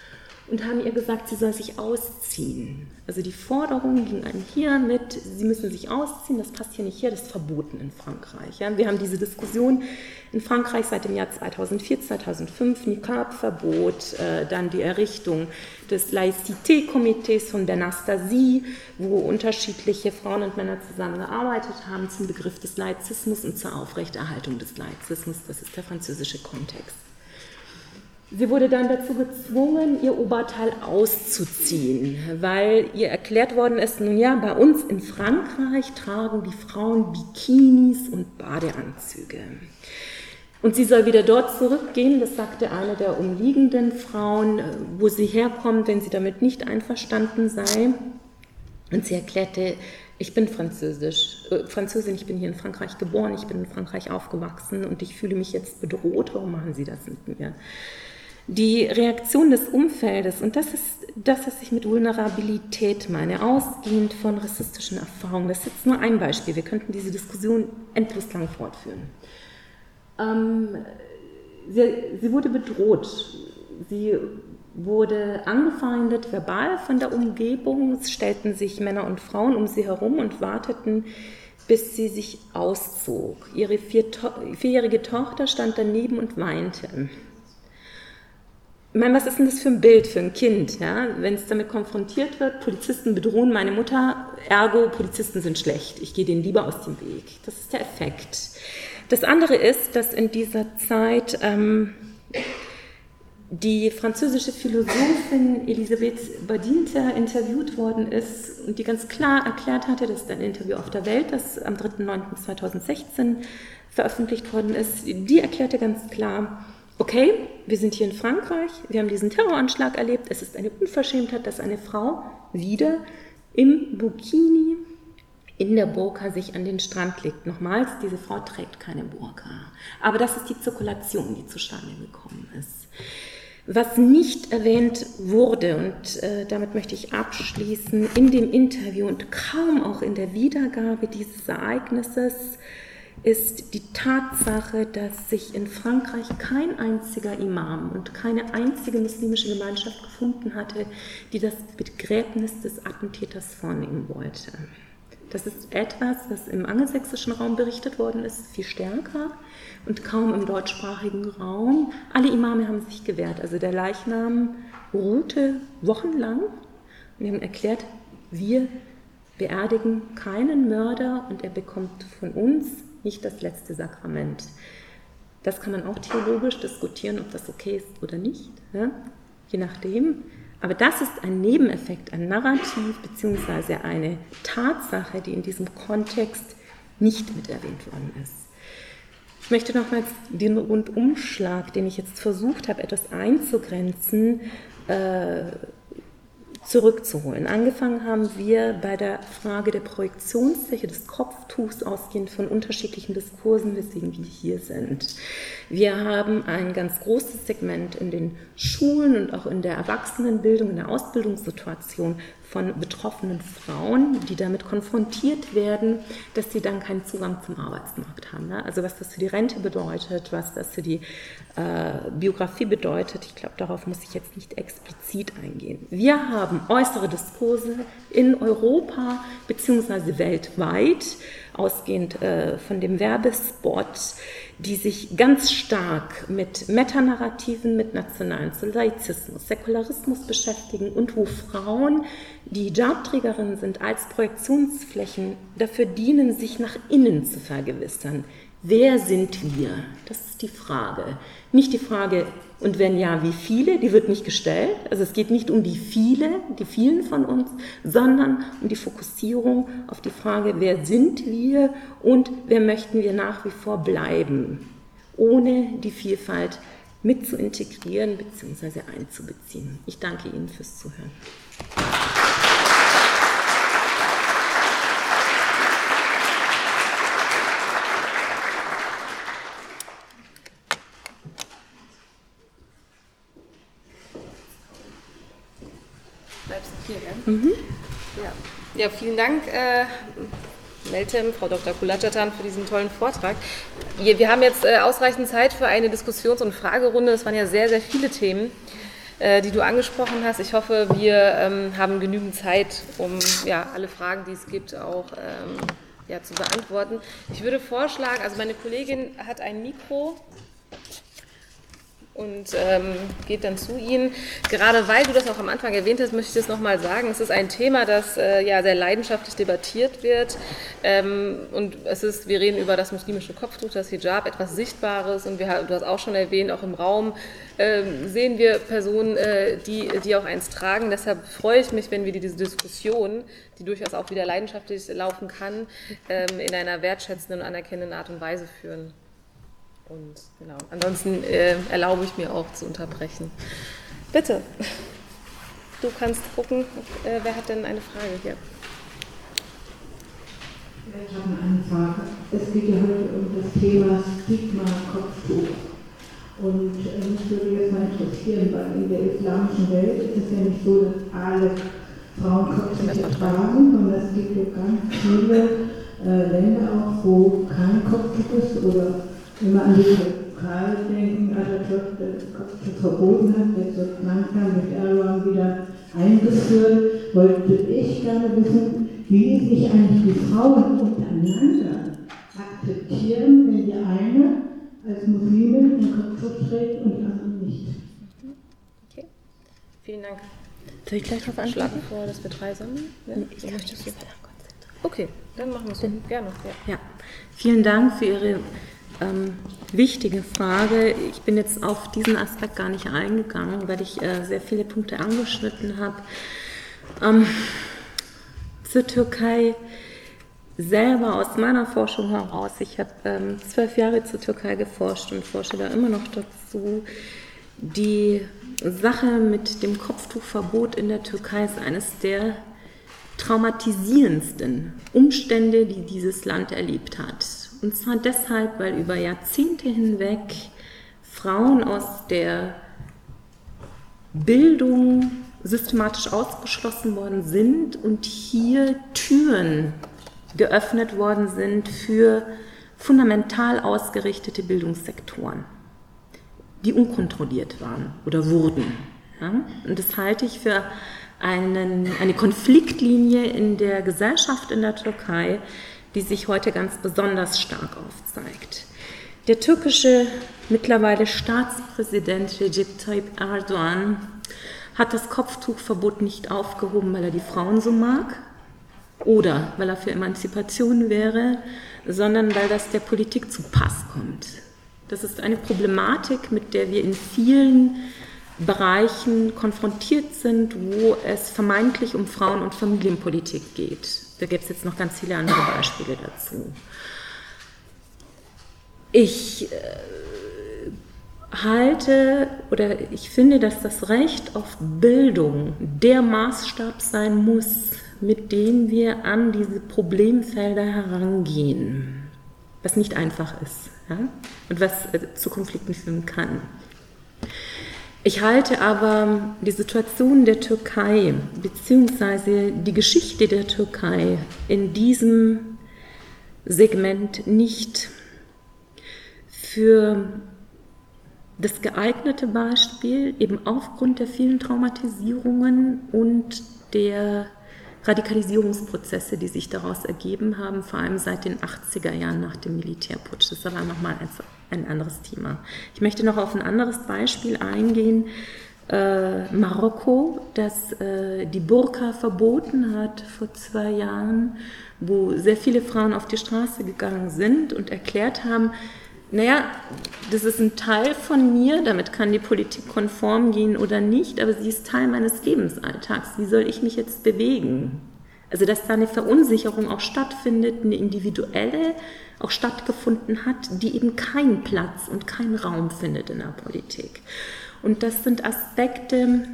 und haben ihr gesagt, sie soll sich ausziehen. Also die Forderung ging an hier mit, sie müssen sich ausziehen, das passt hier nicht hier, das ist verboten in Frankreich. Ja, wir haben diese Diskussion in Frankreich seit dem Jahr 2004, 2005, Niqab-Verbot, äh, dann die Errichtung des Laïcité-Komitees von Bernastasie, wo unterschiedliche Frauen und Männer zusammengearbeitet haben zum Begriff des Laizismus und zur Aufrechterhaltung des Laizismus. Das ist der französische Kontext. Sie wurde dann dazu gezwungen, ihr Oberteil auszuziehen, weil ihr erklärt worden ist, nun ja, bei uns in Frankreich tragen die Frauen Bikinis und Badeanzüge. Und sie soll wieder dort zurückgehen, das sagte eine der umliegenden Frauen, wo sie herkommt, wenn sie damit nicht einverstanden sei. Und sie erklärte, ich bin Französisch, äh, Französin, ich bin hier in Frankreich geboren, ich bin in Frankreich aufgewachsen und ich fühle mich jetzt bedroht, warum machen Sie das mit mir? Die Reaktion des Umfeldes, und das ist das, was ich mit Vulnerabilität meine, ausgehend von rassistischen Erfahrungen, das ist jetzt nur ein Beispiel, wir könnten diese Diskussion endlos lang fortführen. Ähm, sie, sie wurde bedroht, sie wurde angefeindet verbal von der Umgebung, es stellten sich Männer und Frauen um sie herum und warteten, bis sie sich auszog. Ihre vier, vierjährige Tochter stand daneben und weinte. Ich meine, was ist denn das für ein Bild für ein Kind, ja? wenn es damit konfrontiert wird, Polizisten bedrohen meine Mutter, ergo Polizisten sind schlecht, ich gehe denen lieber aus dem Weg. Das ist der Effekt. Das andere ist, dass in dieser Zeit ähm, die französische Philosophin Elisabeth Badinter interviewt worden ist und die ganz klar erklärt hatte, das ist ein Interview auf der Welt, das am 3.9.2016 veröffentlicht worden ist, die erklärte ganz klar, okay, wir sind hier in Frankreich, wir haben diesen Terroranschlag erlebt, es ist eine Unverschämtheit, dass eine Frau wieder im Burkini in der Burka sich an den Strand legt. Nochmals, diese Frau trägt keine Burka. Aber das ist die Zirkulation, die zustande gekommen ist. Was nicht erwähnt wurde, und äh, damit möchte ich abschließen, in dem Interview und kaum auch in der Wiedergabe dieses Ereignisses, ist die Tatsache, dass sich in Frankreich kein einziger Imam und keine einzige muslimische Gemeinschaft gefunden hatte, die das Begräbnis des Attentäters vornehmen wollte. Das ist etwas, was im angelsächsischen Raum berichtet worden ist, viel stärker und kaum im deutschsprachigen Raum. Alle Imame haben sich gewehrt. Also der Leichnam ruhte wochenlang und haben erklärt, wir beerdigen keinen Mörder und er bekommt von uns nicht das letzte Sakrament. Das kann man auch theologisch diskutieren, ob das okay ist oder nicht, ja? je nachdem. Aber das ist ein Nebeneffekt, ein Narrativ bzw. eine Tatsache, die in diesem Kontext nicht mit erwähnt worden ist. Ich möchte nochmals den Rundumschlag, den ich jetzt versucht habe, etwas einzugrenzen, äh, zurückzuholen. Angefangen haben wir bei der Frage der Projektionsfläche des Kopftuchs ausgehend von unterschiedlichen Diskursen, weswegen wir hier sind. Wir haben ein ganz großes Segment in den Schulen und auch in der Erwachsenenbildung, in der Ausbildungssituation von betroffenen Frauen, die damit konfrontiert werden, dass sie dann keinen Zugang zum Arbeitsmarkt haben. Ne? Also was das für die Rente bedeutet, was das für die äh, Biografie bedeutet, ich glaube, darauf muss ich jetzt nicht explizit eingehen. Wir haben äußere Diskurse in Europa bzw. weltweit, ausgehend äh, von dem Werbespot, die sich ganz stark mit Metanarrativen, mit nationalen Laizismus, Säkularismus beschäftigen und wo Frauen, die Hijabträgerinnen sind, als Projektionsflächen dafür dienen, sich nach innen zu vergewissern. Wer sind wir? Das ist die Frage. Nicht die Frage, und wenn ja, wie viele? Die wird nicht gestellt. Also es geht nicht um die viele, die vielen von uns, sondern um die Fokussierung auf die Frage, wer sind wir und wer möchten wir nach wie vor bleiben, ohne die Vielfalt mit zu integrieren bzw. einzubeziehen. Ich danke Ihnen fürs Zuhören. Mhm. Ja, ja vielen Dank. Äh Meltem, Frau Dr. Kulatschatan, für diesen tollen Vortrag. Wir, wir haben jetzt äh, ausreichend Zeit für eine Diskussions- und Fragerunde. Es waren ja sehr, sehr viele Themen, äh, die du angesprochen hast. Ich hoffe, wir ähm, haben genügend Zeit, um ja, alle Fragen, die es gibt, auch ähm, ja, zu beantworten. Ich würde vorschlagen, also meine Kollegin hat ein Mikro und ähm, geht dann zu Ihnen. Gerade weil du das auch am Anfang erwähnt hast, möchte ich das nochmal sagen. Es ist ein Thema, das äh, ja sehr leidenschaftlich debattiert wird. Ähm, und es ist, wir reden über das muslimische Kopftuch, das Hijab, etwas Sichtbares. Und wir, du hast auch schon erwähnt, auch im Raum äh, sehen wir Personen, äh, die, die auch eins tragen. Deshalb freue ich mich, wenn wir diese Diskussion, die durchaus auch wieder leidenschaftlich laufen kann, ähm, in einer wertschätzenden und anerkennenden Art und Weise führen. Und genau, ansonsten äh, erlaube ich mir auch zu unterbrechen. Bitte, du kannst gucken, äh, wer hat denn eine Frage hier? Ich habe eine Frage. Es geht ja heute um das Thema Stigma Kopftuch. Und äh, mich würde jetzt mal interessieren, weil in der islamischen Welt ist es ja nicht so, dass alle Frauen Kopftücher tragen, sondern es gibt ja ganz viele äh, Länder auch, wo kein Kopftuch ist oder wenn wir an die Türkei denken, Atatürk das verboten hat, jetzt wird langsam mit Erdogan wieder eingeführt, wollte ich gerne wissen, wie sich eigentlich die Frauen untereinander akzeptieren, wenn die eine als Muslimin den Kopftuch trägt und die andere nicht. Okay, vielen Dank. Soll ich gleich drauf anschlagen vor, dass wir drei sammeln? Ja, ich möchte es Okay, dann machen wir es so. Gerne. Ja. ja. Vielen Dank für Ihre ähm, wichtige Frage. Ich bin jetzt auf diesen Aspekt gar nicht eingegangen, weil ich äh, sehr viele Punkte angeschnitten habe. Ähm, zur Türkei selber aus meiner Forschung heraus, ich habe ähm, zwölf Jahre zur Türkei geforscht und forsche da immer noch dazu. Die Sache mit dem Kopftuchverbot in der Türkei ist eines der traumatisierendsten Umstände, die dieses Land erlebt hat. Und zwar deshalb, weil über Jahrzehnte hinweg Frauen aus der Bildung systematisch ausgeschlossen worden sind und hier Türen geöffnet worden sind für fundamental ausgerichtete Bildungssektoren, die unkontrolliert waren oder wurden. Ja? Und das halte ich für einen, eine Konfliktlinie in der Gesellschaft in der Türkei, die sich heute ganz besonders stark aufzeigt. Der türkische mittlerweile Staatspräsident Recep Tayyip Erdogan hat das Kopftuchverbot nicht aufgehoben, weil er die Frauen so mag oder weil er für Emanzipation wäre, sondern weil das der Politik zu Pass kommt. Das ist eine Problematik, mit der wir in vielen Bereichen konfrontiert sind, wo es vermeintlich um Frauen- und Familienpolitik geht. Da gibt es jetzt noch ganz viele andere Beispiele dazu. Ich äh, halte oder ich finde, dass das Recht auf Bildung der Maßstab sein muss, mit dem wir an diese Problemfelder herangehen, was nicht einfach ist ja? und was äh, zu Konflikten führen kann. Ich halte aber die Situation der Türkei bzw. die Geschichte der Türkei in diesem Segment nicht für das geeignete Beispiel, eben aufgrund der vielen Traumatisierungen und der Radikalisierungsprozesse, die sich daraus ergeben haben, vor allem seit den 80er Jahren nach dem Militärputsch. Das ist aber nochmal ein anderes Thema. Ich möchte noch auf ein anderes Beispiel eingehen. Äh, Marokko, das äh, die Burka verboten hat vor zwei Jahren, wo sehr viele Frauen auf die Straße gegangen sind und erklärt haben, naja, das ist ein Teil von mir, damit kann die Politik konform gehen oder nicht, aber sie ist Teil meines Lebensalltags. Wie soll ich mich jetzt bewegen? Also, dass da eine Verunsicherung auch stattfindet, eine individuelle auch stattgefunden hat, die eben keinen Platz und keinen Raum findet in der Politik. Und das sind Aspekte,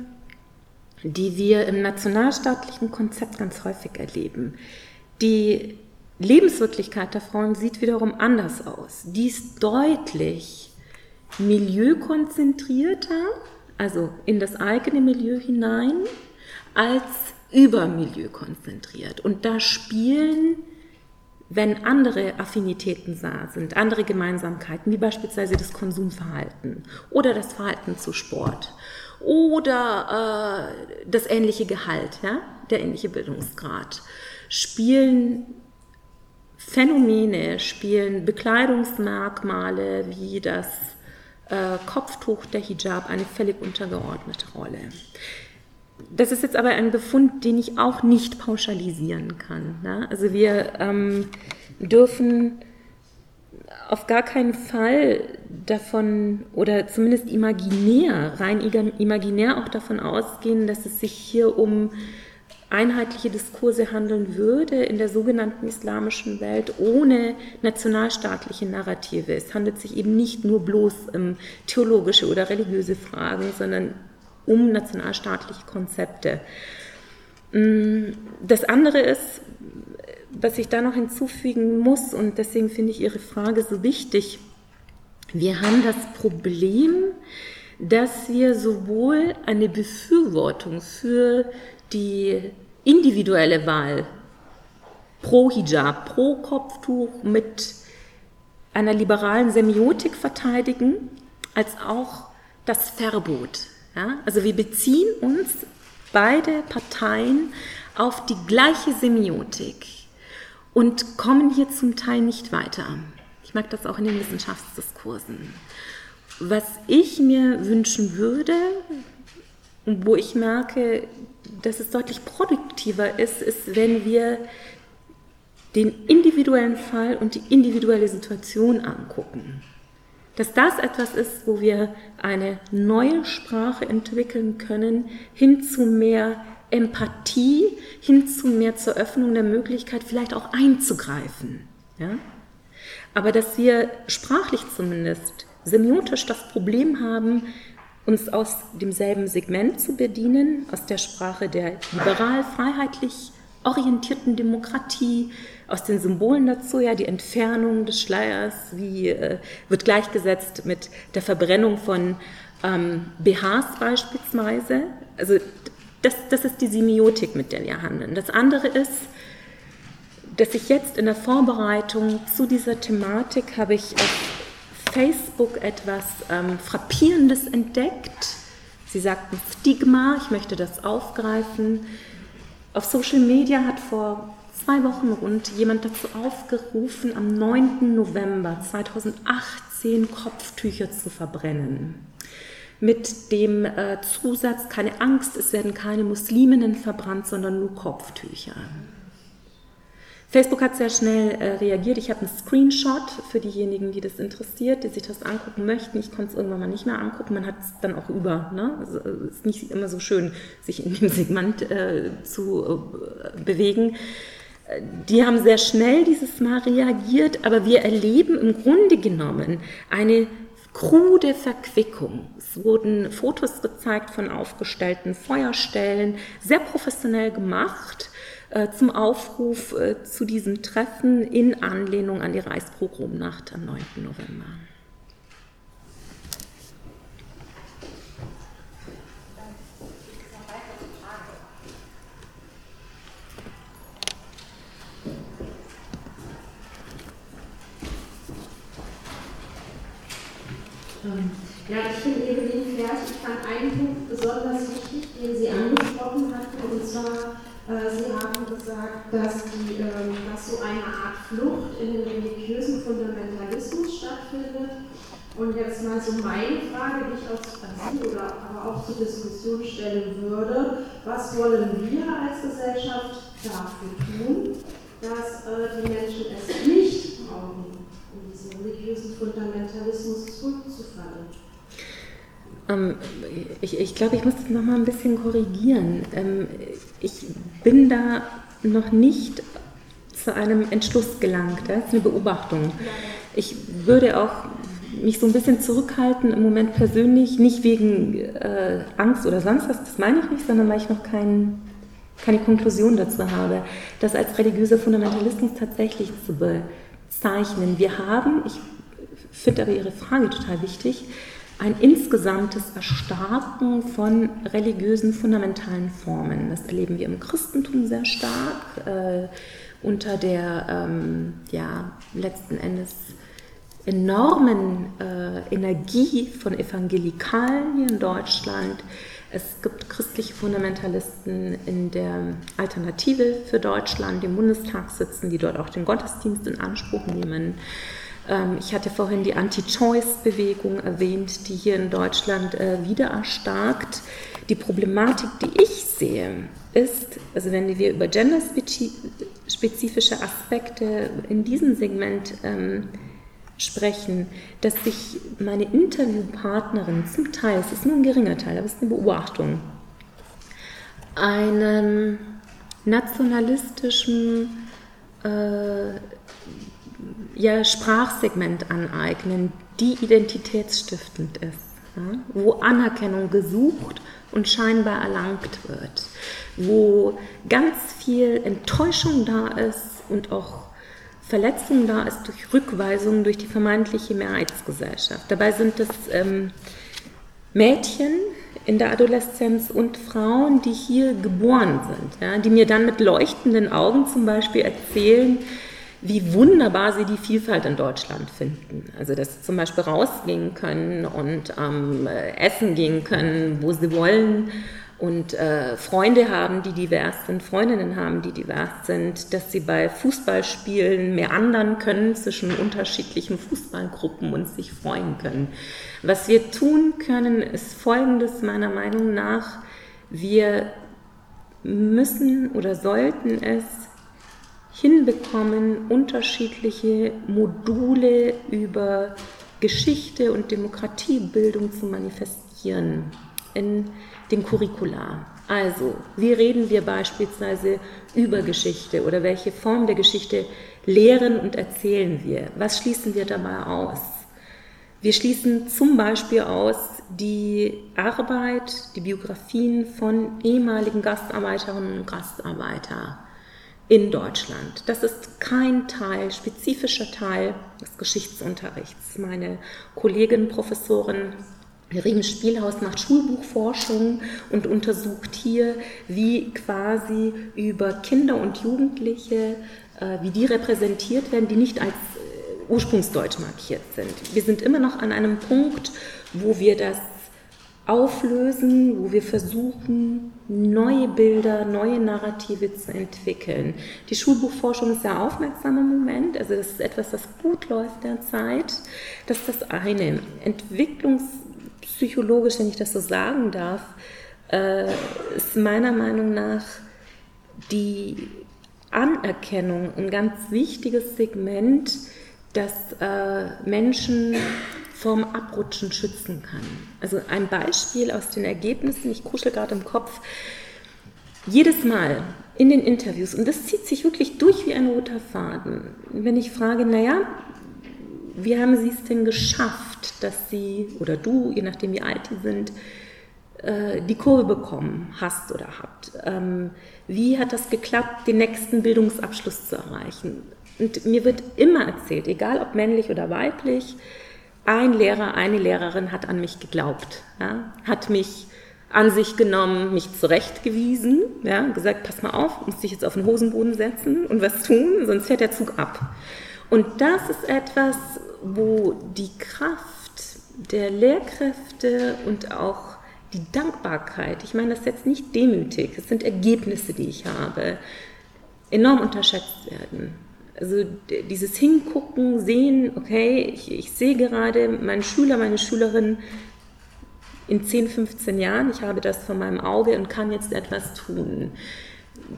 die wir im nationalstaatlichen Konzept ganz häufig erleben. Die Lebenswirklichkeit der Frauen sieht wiederum anders aus. Die ist deutlich milieukonzentrierter, also in das eigene Milieu hinein, als Übermilieu konzentriert. Und da spielen, wenn andere Affinitäten da sind, andere Gemeinsamkeiten, wie beispielsweise das Konsumverhalten oder das Verhalten zu Sport oder äh, das ähnliche Gehalt, ja, der ähnliche Bildungsgrad, spielen Phänomene, spielen Bekleidungsmerkmale wie das äh, Kopftuch, der Hijab eine völlig untergeordnete Rolle. Das ist jetzt aber ein Befund, den ich auch nicht pauschalisieren kann. Ne? Also wir ähm, dürfen auf gar keinen Fall davon oder zumindest imaginär, rein imaginär auch davon ausgehen, dass es sich hier um einheitliche Diskurse handeln würde in der sogenannten islamischen Welt ohne nationalstaatliche Narrative. Es handelt sich eben nicht nur bloß um theologische oder religiöse Fragen, sondern um nationalstaatliche Konzepte. Mm, das andere ist, was ich da noch hinzufügen muss, und deswegen finde ich Ihre Frage so wichtig, wir haben das Problem, dass wir sowohl eine Befürwortung für die individuelle Wahl pro Hijab, pro Kopftuch mit einer liberalen Semiotik verteidigen, als auch das Verbot. Ja? Also wir beziehen uns beide Parteien auf die gleiche Semiotik und kommen hier zum Teil nicht weiter. Ich mag das auch in den Wissenschaftsdiskursen. Was ich mir wünschen würde, wo ich merke, dass es deutlich produktiver ist, ist, wenn wir den individuellen Fall und die individuelle Situation angucken. Dass das etwas ist, wo wir eine neue Sprache entwickeln können, hin zu mehr Empathie, hin zu mehr zur Öffnung der Möglichkeit, vielleicht auch einzugreifen. Ja? Aber dass wir sprachlich zumindest semiotisch das Problem haben, uns aus demselben Segment zu bedienen, aus der Sprache der liberal-freiheitlich orientierten Demokratie, aus den Symbolen dazu, ja, die Entfernung des Schleiers, wie äh, wird gleichgesetzt mit der Verbrennung von ähm, BHs beispielsweise. Also das, das ist die Semiotik, mit der wir handeln. Das andere ist, dass ich jetzt in der Vorbereitung zu dieser Thematik habe ich auf Facebook etwas ähm, Frappierendes entdeckt. Sie sagten Stigma, ich möchte das aufgreifen. Auf Social Media hat vor zwei Wochen rund jemand dazu aufgerufen, am 9. November 2018 Kopftücher zu verbrennen. Mit dem äh, Zusatz, keine Angst, es werden keine Musliminnen verbrannt, sondern nur Kopftücher. Facebook hat sehr schnell äh, reagiert. Ich habe einen Screenshot für diejenigen, die das interessiert, die sich das angucken möchten. Ich konnte es irgendwann mal nicht mehr angucken. Man hat es dann auch über. Ne? Also, es ist nicht immer so schön, sich in dem Segment äh, zu äh, bewegen. Die haben sehr schnell dieses Mal reagiert, aber wir erleben im Grunde genommen eine krude Verquickung. Es wurden Fotos gezeigt von aufgestellten Feuerstellen, sehr professionell gemacht äh, zum Aufruf äh, zu diesem Treffen in Anlehnung an die Reichspogromnacht am 9. November. Ja, ich finde Evelyn Vers, ich fand einen Punkt besonders wichtig, den Sie angesprochen hatten, und zwar äh, Sie haben gesagt, dass, die, ähm, dass so eine Art Flucht in den religiösen Fundamentalismus stattfindet. Und jetzt mal so meine Frage, die ich auch an Sie oder aber auch zur Diskussion stellen würde. Was wollen wir als Gesellschaft dafür tun, dass äh, die Menschen es nicht brauchen, religiösen Fundamentalismus zurückzufallen? Ähm, ich, ich glaube, ich muss das nochmal ein bisschen korrigieren. Ähm, ich bin da noch nicht zu einem Entschluss gelangt. Das ist eine Beobachtung. Ich würde auch mich so ein bisschen zurückhalten im Moment persönlich, nicht wegen äh, Angst oder sonst was, das meine ich nicht, sondern weil ich noch kein, keine Konklusion dazu habe, das als religiöser Fundamentalismus tatsächlich zu bezeichnen. Wir haben, ich finde aber Ihre Frage total wichtig, ein insgesamtes Erstarken von religiösen fundamentalen Formen. Das erleben wir im Christentum sehr stark, äh, unter der ähm, ja, letzten Endes enormen äh, Energie von Evangelikalen hier in Deutschland. Es gibt christliche Fundamentalisten in der Alternative für Deutschland, die im Bundestag sitzen, die dort auch den Gottesdienst in Anspruch nehmen. Ähm, ich hatte vorhin die Anti-Choice-Bewegung erwähnt, die hier in Deutschland äh, wieder erstarkt. Die Problematik, die ich sehe, ist, also wenn wir über genderspezifische Aspekte in diesem Segment ähm, sprechen, dass sich meine Interviewpartnerin zum Teil, es ist nur ein geringer Teil, aber es ist eine Beobachtung, einem nationalistischen äh, ja, Sprachsegment aneignen, die identitätsstiftend ist, ja, wo Anerkennung gesucht und scheinbar erlangt wird, wo ganz viel Enttäuschung da ist und auch Verletzung da ist durch Rückweisung durch die vermeintliche Mehrheitsgesellschaft. Dabei sind es ähm, Mädchen in der Adoleszenz und Frauen, die hier geboren sind, ja, die mir dann mit leuchtenden Augen zum Beispiel erzählen, wie wunderbar sie die Vielfalt in Deutschland finden. Also dass sie zum Beispiel rausgehen können und ähm, essen gehen können, wo sie wollen und äh, Freunde haben, die divers sind, Freundinnen haben, die divers sind, dass sie bei Fußballspielen mehr anderen können zwischen unterschiedlichen Fußballgruppen und sich freuen können. Was wir tun können, ist Folgendes meiner Meinung nach. Wir müssen oder sollten es hinbekommen, unterschiedliche Module über Geschichte und Demokratiebildung zu manifestieren in den Curricula. Also, wie reden wir beispielsweise über Geschichte oder welche Form der Geschichte lehren und erzählen wir? Was schließen wir dabei aus? Wir schließen zum Beispiel aus die Arbeit, die Biografien von ehemaligen Gastarbeiterinnen und Gastarbeitern in Deutschland. Das ist kein Teil, spezifischer Teil des Geschichtsunterrichts. Meine Kollegin, Professorin Riem Spielhaus macht Schulbuchforschung und untersucht hier, wie quasi über Kinder und Jugendliche, äh, wie die repräsentiert werden, die nicht als äh, ursprungsdeutsch markiert sind. Wir sind immer noch an einem Punkt, wo wir das auflösen, wo wir versuchen, neue Bilder, neue Narrative zu entwickeln. Die Schulbuchforschung ist sehr aufmerksam im Moment, also das ist etwas, das gut läuft derzeit. Das ist das eine. Entwicklungspsychologisch, wenn ich das so sagen darf, äh, ist meiner Meinung nach die Anerkennung ein ganz wichtiges Segment, dass äh, Menschen vorm Abrutschen schützen kann. Also ein Beispiel aus den Ergebnissen, ich kuschel gerade im Kopf, jedes Mal in den Interviews, und das zieht sich wirklich durch wie ein roter Faden, wenn ich frage, naja, wie haben Sie es denn geschafft, dass Sie oder du, je nachdem wie alt Sie sind, äh, die Kurve bekommen hast oder habt? Ähm, wie hat das geklappt, den nächsten Bildungsabschluss zu erreichen? Und mir wird immer erzählt, egal ob männlich oder weiblich, ein Lehrer, eine Lehrerin hat an mich geglaubt, ja, hat mich an sich genommen, mich zurechtgewiesen, ja, gesagt, pass mal auf, musst dich jetzt auf den Hosenboden setzen und was tun, sonst fährt der Zug ab. Und das ist etwas, wo die Kraft der Lehrkräfte und auch die Dankbarkeit, ich meine das jetzt nicht demütig, es sind Ergebnisse, die ich habe, enorm unterschätzt werden. Also dieses Hingucken, Sehen, okay, ich, ich sehe gerade meinen Schüler, meine Schülerin in 10, 15 Jahren, ich habe das vor meinem Auge und kann jetzt etwas tun.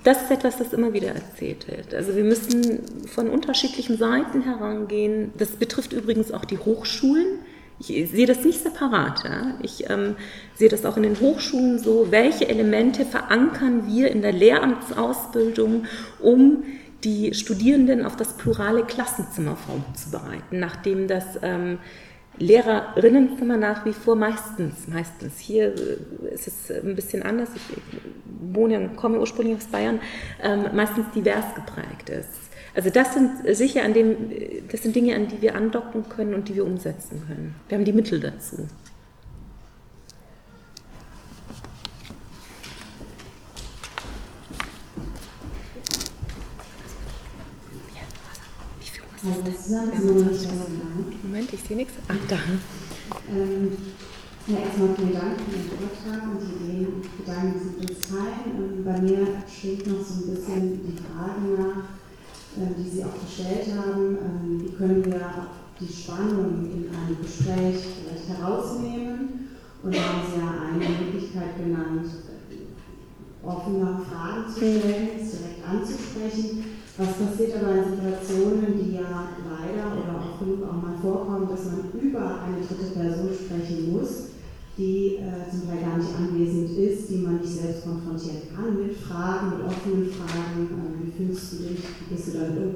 Das ist etwas, das immer wieder erzählt wird. Also wir müssen von unterschiedlichen Seiten herangehen. Das betrifft übrigens auch die Hochschulen. Ich sehe das nicht separat. Ja? Ich ähm, sehe das auch in den Hochschulen so, welche Elemente verankern wir in der Lehramtsausbildung, um die Studierenden auf das plurale Klassenzimmer vorzubereiten, nachdem das ähm, Lehrerinnenzimmer nach wie vor meistens, meistens, hier äh, ist es ein bisschen anders, ich wohne und komme ursprünglich aus Bayern, ähm, meistens divers geprägt ist. Also das sind sicher an dem, das sind Dinge, an die wir andocken können und die wir umsetzen können. Wir haben die Mittel dazu. Moment, ich sehe nichts. Ach, da. Ähm, ja, erstmal vielen Dank für den Vortrag und die Gedanken, die Sie uns teilen. Ähm, bei mir schwingt noch so ein bisschen die Frage nach, ähm, die Sie auch gestellt haben. Ähm, wie können wir die Spannung in einem Gespräch vielleicht herausnehmen? Und da haben Sie ja eine Möglichkeit genannt, offene Fragen zu stellen, direkt anzusprechen. Was passiert aber in Situationen, die ja leider oder auch genug auch mal vorkommen, dass man über eine dritte Person sprechen muss, die äh, zum Teil gar nicht anwesend ist, die man nicht selbst konfrontieren kann mit Fragen, mit offenen Fragen, äh, wie fühlst du dich, wie gehst du damit um?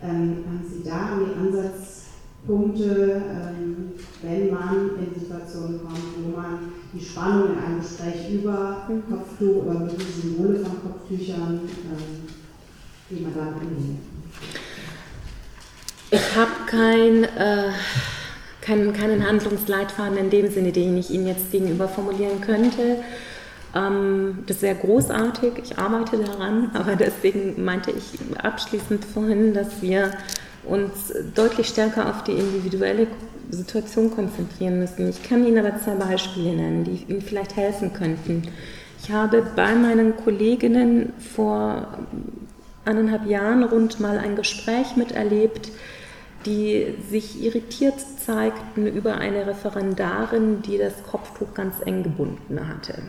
Ähm, haben Sie da die Ansatzpunkte, ähm, wenn man in Situationen kommt, wo man die Spannung in einem Gespräch über. Kopftuch oder den Symbole von Kopftüchern, ähm, wie man da umgeht? Ich habe kein... Äh keinen, keinen Handlungsleitfaden in dem Sinne, den ich Ihnen jetzt gegenüber formulieren könnte. Ähm, das wäre großartig, ich arbeite daran, aber deswegen meinte ich abschließend vorhin, dass wir uns deutlich stärker auf die individuelle Situation konzentrieren müssen. Ich kann Ihnen aber zwei Beispiele nennen, die Ihnen vielleicht helfen könnten. Ich habe bei meinen Kolleginnen vor eineinhalb Jahren rund mal ein Gespräch miterlebt, die sich irritiert zeigten über eine Referendarin, die das Kopftuch ganz eng gebunden hatte.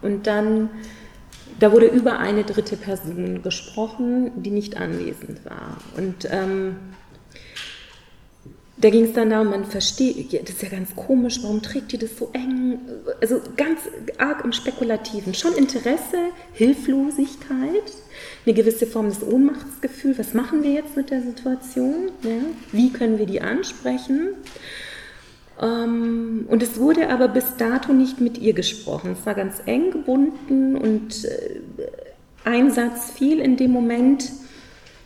Und dann, da wurde über eine dritte Person gesprochen, die nicht anwesend war. Und ähm, da ging es dann darum, man versteht, das ist ja ganz komisch, warum trägt die das so eng? Also ganz arg im Spekulativen. Schon Interesse, Hilflosigkeit, eine gewisse Form des Ohnmachtsgefühls. Was machen wir jetzt mit der Situation? Ja? Wie können wir die ansprechen? Ähm, und es wurde aber bis dato nicht mit ihr gesprochen. Es war ganz eng gebunden und äh, ein Satz fiel in dem Moment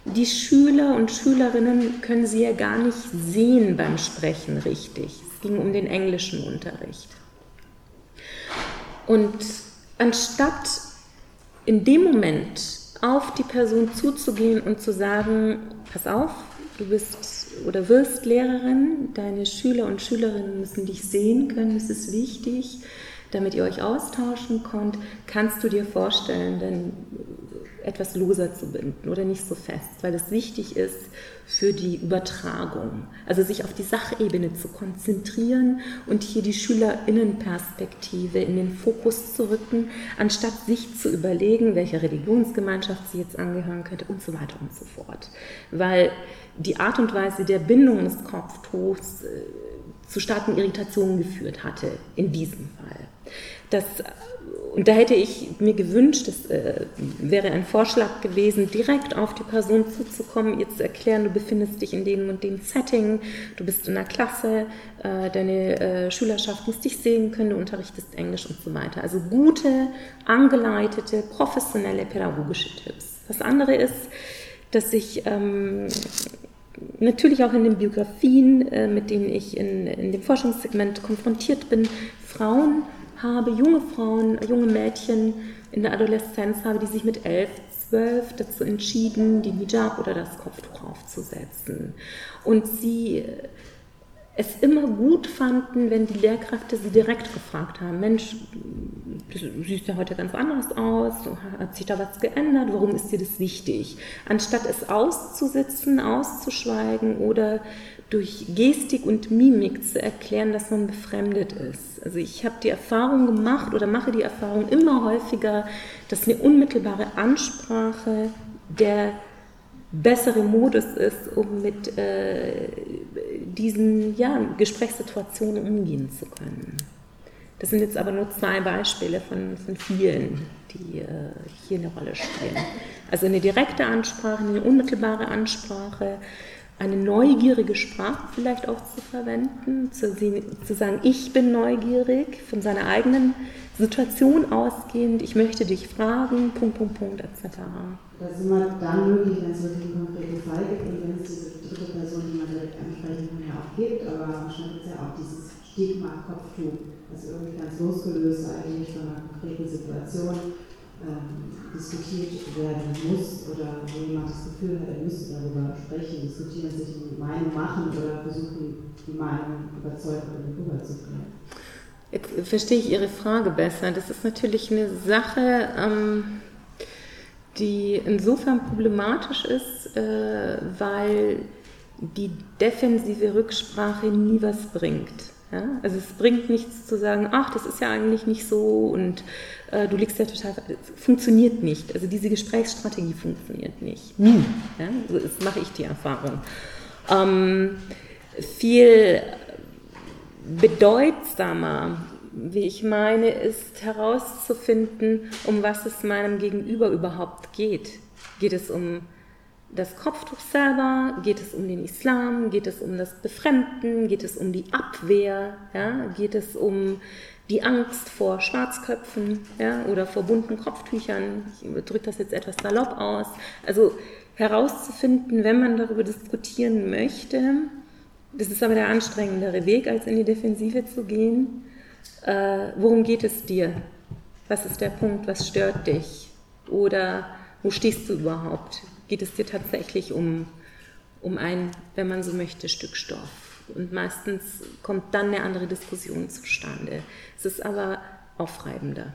die Schüler und Schülerinnen können sie ja gar nicht sehen beim Sprechen richtig. Es ging um den englischen Unterricht. Und anstatt in dem Moment auf die Person zuzugehen und zu sagen, pass auf, du bist oder wirst Lehrerin, deine Schüler und Schülerinnen müssen dich sehen können, es ist wichtig, damit ihr euch austauschen könnt, kannst du dir vorstellen, denn etwas loser zu binden oder nicht so fest, weil es wichtig ist für die Übertragung. Also sich auf die Sachebene zu konzentrieren und hier die Schülerinnenperspektive in den Fokus zu rücken, anstatt sich zu überlegen, welcher Religionsgemeinschaft sie jetzt angehören könnte und so weiter und so fort. Weil die Art und Weise der Bindung des Kopftuchs äh, zu starken Irritationen geführt hatte in diesem Fall. Das und da hätte ich mir gewünscht, das äh, wäre ein Vorschlag gewesen, direkt auf die Person zuzukommen, ihr zu erklären, du befindest dich in dem und dem Setting, du bist in der Klasse, äh, deine äh, Schülerschaft muss dich sehen können, du unterrichtest Englisch und so weiter. Also gute, angeleitete, professionelle pädagogische Tipps. Das andere ist, dass ich ähm, natürlich auch in den Biografien, äh, mit denen ich in, in dem Forschungssegment konfrontiert bin, Frauen habe, junge Frauen, junge Mädchen in der Adoleszenz habe, die sich mit elf, zwölf dazu entschieden, den Hijab oder das Kopftuch aufzusetzen. Und sie es immer gut fanden, wenn die Lehrkräfte sie direkt gefragt haben, Mensch, du siehst ja heute ganz anders aus, hat sich da was geändert, warum ist dir das wichtig? Anstatt es auszusitzen, auszuschweigen oder durch Gestik und Mimik zu erklären, dass man befremdet ist. Also ich habe die Erfahrung gemacht oder mache die Erfahrung immer häufiger, dass eine unmittelbare Ansprache der bessere Modus ist, um mit äh, diesen ja, Gesprächssituationen umgehen zu können. Das sind jetzt aber nur zwei Beispiele von, von vielen, die äh, hier eine Rolle spielen. Also eine direkte Ansprache, eine unmittelbare Ansprache, eine neugierige Sprache vielleicht auch zu verwenden, zu, zu, sagen, ich bin neugierig, von seiner eigenen Situation ausgehend, ich möchte dich fragen, Punkt, Punkt, Punkt, etc. Das ist immer dann möglich, wenn es wirklich einen konkreten Fall gibt und wenn es diese dritte Person, die man direkt ansprechen kann, ja auch gibt, aber wahrscheinlich ist ja auch dieses Stigma Kopftuch, das irgendwie ganz losgelöst eigentlich von einer konkreten Situation ähm, diskutiert werden muss oder wo jemand das Gefühl hat, er müsste darüber sprechen, diskutieren, sich eine Meinung machen oder versuchen, die Meinung überzeugen oder rüberzubringen. Jetzt verstehe ich Ihre Frage besser. Das ist natürlich eine Sache, ähm, die insofern problematisch ist, äh, weil die defensive Rücksprache nie was bringt. Ja? Also es bringt nichts zu sagen, ach, das ist ja eigentlich nicht so und äh, du liegst ja total, es funktioniert nicht. Also diese Gesprächsstrategie funktioniert nicht. Nie. Ja? So ist, mache ich die Erfahrung. Ähm, viel bedeutsamer, wie ich meine, ist herauszufinden, um was es meinem Gegenüber überhaupt geht. Geht es um das Kopftuch selber? Geht es um den Islam? Geht es um das Befremden? Geht es um die Abwehr? Ja? Geht es um die Angst vor Schwarzköpfen ja? oder vor bunten Kopftüchern? Ich drücke das jetzt etwas salopp aus. Also herauszufinden, wenn man darüber diskutieren möchte, das ist aber der anstrengendere Weg, als in die Defensive zu gehen. Äh, worum geht es dir? Was ist der Punkt? Was stört dich? Oder wo stehst du überhaupt? Geht es dir tatsächlich um, um ein, wenn man so möchte, Stück Stoff. Und meistens kommt dann eine andere Diskussion zustande. Es ist aber aufreibender.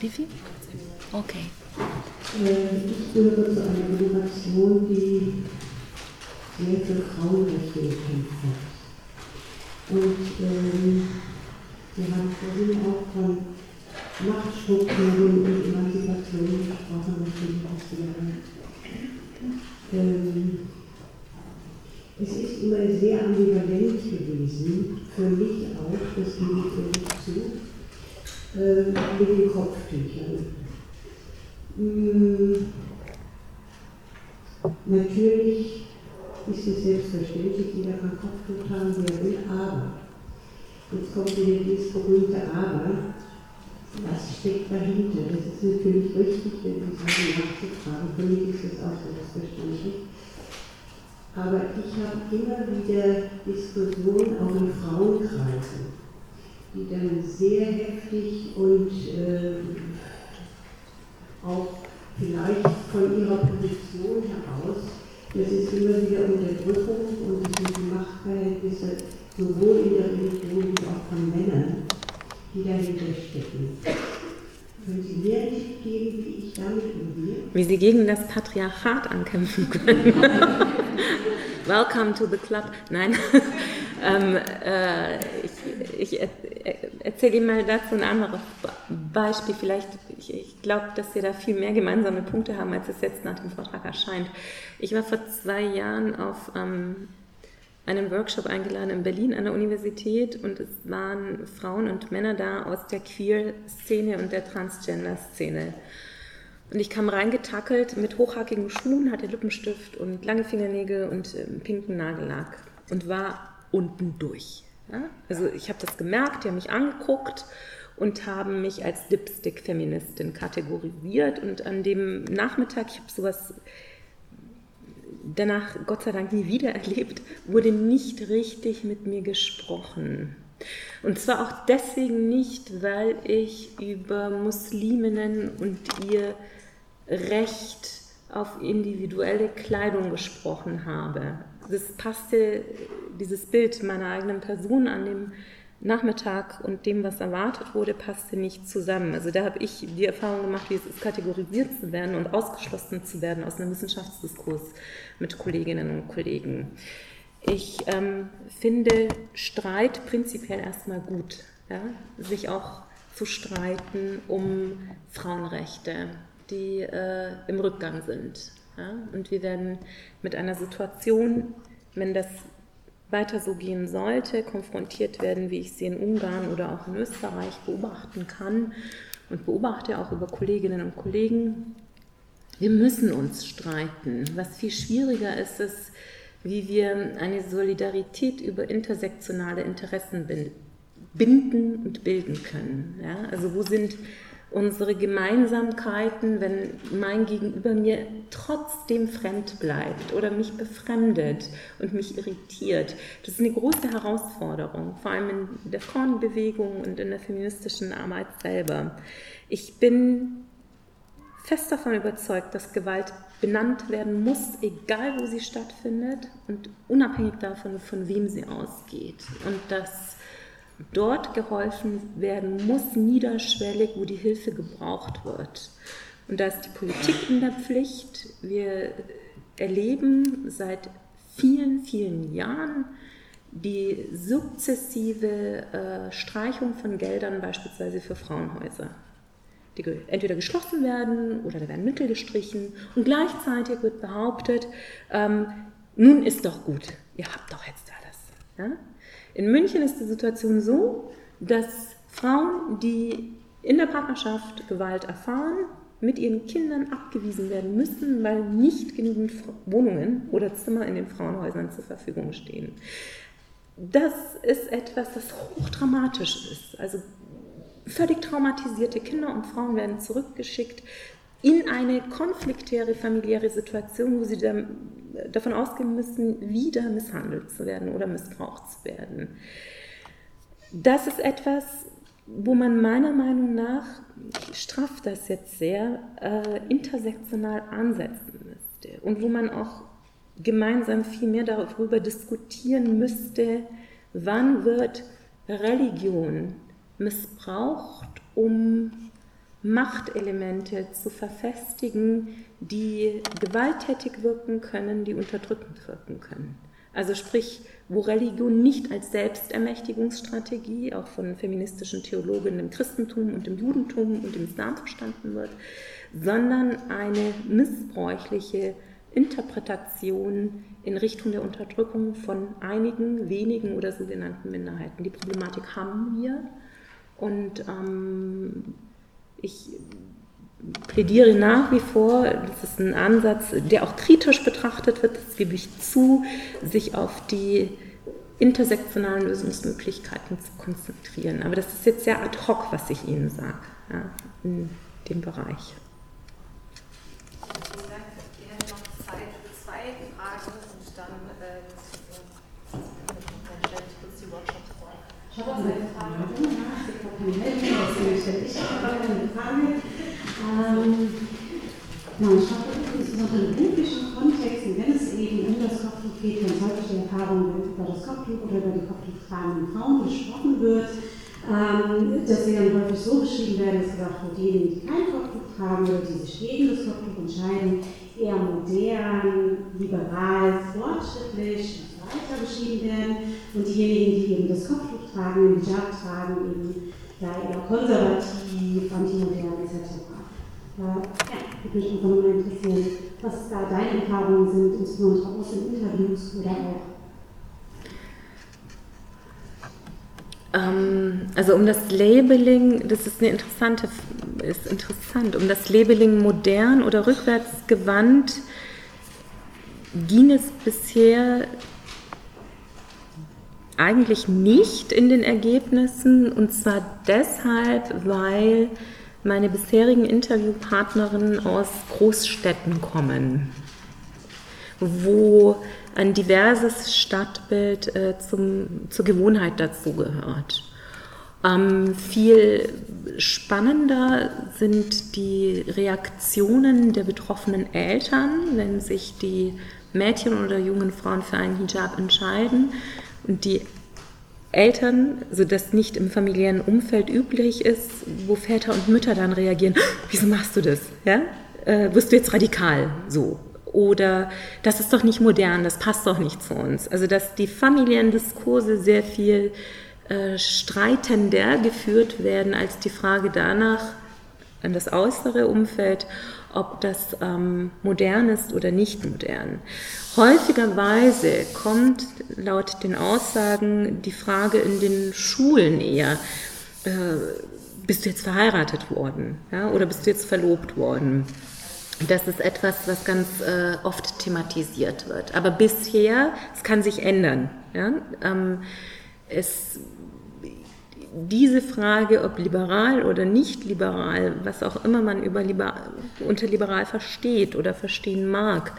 Wie viel? Okay. Ich gehöre zu einer Generation, die sehr für Frauenrechte gekämpft hat. Und ähm, wir haben vorhin auch von Machtstrukturen und Emanzipation gesprochen, das ähm, es ist immer sehr ambivalent gewesen, für mich auch, das gebe ich zu, äh, mit den Kopftüchern. Hm, natürlich ist es selbstverständlich, jeder kann Kopftuch haben, wer will, aber, jetzt kommt wieder dieses berühmte Aber, was steckt dahinter? Das ist natürlich richtig, wenn Sie sagen, nachzufragen, für mich ist das auch selbstverständlich. Aber ich habe immer wieder Diskussionen auch in Frauenkreisen, die dann sehr heftig und äh, auch vielleicht von ihrer Position heraus, das ist immer wieder Unterdrückung und es sind Machtverhältnisse sowohl in der Religion wie auch von Männern, die dahinter stecken. Können Sie mehr Licht geben, wie ich damit umgehe? Wie Sie gegen das Patriarchat ankämpfen können. Welcome to the club. Nein, ähm, äh, ich, ich erzähle Ihnen mal dazu ein anderes Beispiel. Vielleicht, ich, ich glaube, dass wir da viel mehr gemeinsame Punkte haben, als es jetzt nach dem Vortrag erscheint. Ich war vor zwei Jahren auf ähm, einen Workshop eingeladen in Berlin an der Universität und es waren Frauen und Männer da aus der Queer-Szene und der Transgender-Szene. Und ich kam reingetackelt mit hochhackigen Schuhen, hatte Lippenstift und lange Fingernägel und äh, pinken Nagellack und war unten durch. Ja? Also ich habe das gemerkt, die haben mich angeguckt und haben mich als Lipstick-Feministin kategorisiert. Und an dem Nachmittag, ich habe sowas danach Gott sei Dank nie wieder erlebt, wurde nicht richtig mit mir gesprochen. Und zwar auch deswegen nicht, weil ich über Musliminnen und ihr Recht auf individuelle Kleidung gesprochen habe. Das passte, dieses Bild meiner eigenen Person an dem Nachmittag und dem, was erwartet wurde, passte nicht zusammen. Also da habe ich die Erfahrung gemacht, wie es ist, kategorisiert zu werden und ausgeschlossen zu werden aus einem Wissenschaftsdiskurs mit Kolleginnen und Kollegen. Ich ähm, finde Streit prinzipiell erstmal gut, ja? sich auch zu streiten um Frauenrechte, die äh, im Rückgang sind. Ja? Und wir werden mit einer Situation, wenn das weiter so gehen sollte, konfrontiert werden, wie ich sie in Ungarn oder auch in Österreich beobachten kann und beobachte auch über Kolleginnen und Kollegen. Wir müssen uns streiten. Was viel schwieriger ist, ist, wie wir eine Solidarität über intersektionale Interessen binden und bilden können. Ja? Also wo sind unsere Gemeinsamkeiten, wenn mein Gegenüber mir trotzdem fremd bleibt oder mich befremdet und mich irritiert. Das ist eine große Herausforderung, vor allem in der Frauenbewegung und in der feministischen Arbeit selber. Ich bin fest davon überzeugt, dass Gewalt benannt werden muss, egal wo sie stattfindet und unabhängig davon, von wem sie ausgeht. Und dass dort geholfen werden muss, niederschwellig, wo die Hilfe gebraucht wird. Und da ist die Politik in der Pflicht. Wir erleben seit vielen, vielen Jahren die sukzessive äh, Streichung von Geldern beispielsweise für Frauenhäuser, die entweder geschlossen werden oder da werden Mittel gestrichen und gleichzeitig wird behauptet, ähm, nun ist doch gut, ihr habt doch jetzt alles. Ja? In München ist die Situation so, dass Frauen, die in der Partnerschaft Gewalt erfahren, mit ihren Kindern abgewiesen werden müssen, weil nicht genügend Wohnungen oder Zimmer in den Frauenhäusern zur Verfügung stehen. Das ist etwas, das hochdramatisch ist. Also völlig traumatisierte Kinder und Frauen werden zurückgeschickt in eine konfliktäre familiäre Situation, wo sie dann davon ausgehen müssen, wieder misshandelt zu werden oder missbraucht zu werden. Das ist etwas, wo man meiner Meinung nach, ich straff das jetzt sehr, äh, intersektional ansetzen müsste und wo man auch gemeinsam viel mehr darüber diskutieren müsste, wann wird Religion missbraucht, um Machtelemente zu verfestigen, die gewalttätig wirken können, die unterdrückend wirken können. Also sprich, wo Religion nicht als Selbstermächtigungsstrategie, auch von feministischen Theologinnen im Christentum und im Judentum und im Islam verstanden wird, sondern eine missbräuchliche Interpretation in Richtung der Unterdrückung von einigen wenigen oder sogenannten Minderheiten. Die Problematik haben wir und ähm, ich plädiere nach wie vor, das ist ein Ansatz, der auch kritisch betrachtet wird, das gebe ich zu, sich auf die intersektionalen Lösungsmöglichkeiten zu konzentrieren. Aber das ist jetzt sehr ad hoc, was ich Ihnen sage, ja, in dem Bereich. Vielen Dank. Wir haben noch Zeit für zwei Fragen und dann stelle ich kurz die Workshops vor. Ich habe auch eine Frage. Ich habe eine Frage. Ähm, ich habe insbesondere im beruflichen Kontexten, wenn es eben um das Kopftuch geht, wenn häufig die Erfahrung über das Kopftuch oder über die Kopftuchtragenden Frauen gesprochen wird, ähm, dass sie dann häufig so beschrieben werden, dass gesagt wird, diejenigen, die kein Kopftuch tragen oder die sich gegen das Kopftuch entscheiden, eher modern, liberal, fortschrittlich und weiter beschrieben werden und diejenigen, die eben das Kopftuch tragen, den Hijab tragen, eben ja, eher konservativ, antimodern etc. Ja, würde mich einfach nochmal interessieren, was da deine Erfahrungen sind, insbesondere aus den Interviews oder auch. Ähm, also um das Labeling, das ist eine interessante, ist interessant, um das Labeling modern oder rückwärtsgewandt ging es bisher eigentlich nicht in den Ergebnissen. Und zwar deshalb, weil meine bisherigen Interviewpartnerinnen aus Großstädten kommen, wo ein diverses Stadtbild äh, zum, zur Gewohnheit dazugehört. Ähm, viel spannender sind die Reaktionen der betroffenen Eltern, wenn sich die Mädchen oder jungen Frauen für einen Hijab entscheiden und die Eltern, das nicht im familiären Umfeld üblich ist, wo Väter und Mütter dann reagieren, wieso machst du das? Ja? Äh, wirst du jetzt radikal so? Oder das ist doch nicht modern, das passt doch nicht zu uns. Also dass die familiären Diskurse sehr viel äh, streitender geführt werden als die Frage danach an das äußere Umfeld, ob das ähm, modern ist oder nicht modern. Häufigerweise kommt laut den Aussagen die Frage in den Schulen eher, äh, bist du jetzt verheiratet worden ja, oder bist du jetzt verlobt worden? Das ist etwas, was ganz äh, oft thematisiert wird. Aber bisher, es kann sich ändern. Ja? Ähm, es diese Frage, ob liberal oder nicht liberal, was auch immer man über unter liberal versteht oder verstehen mag,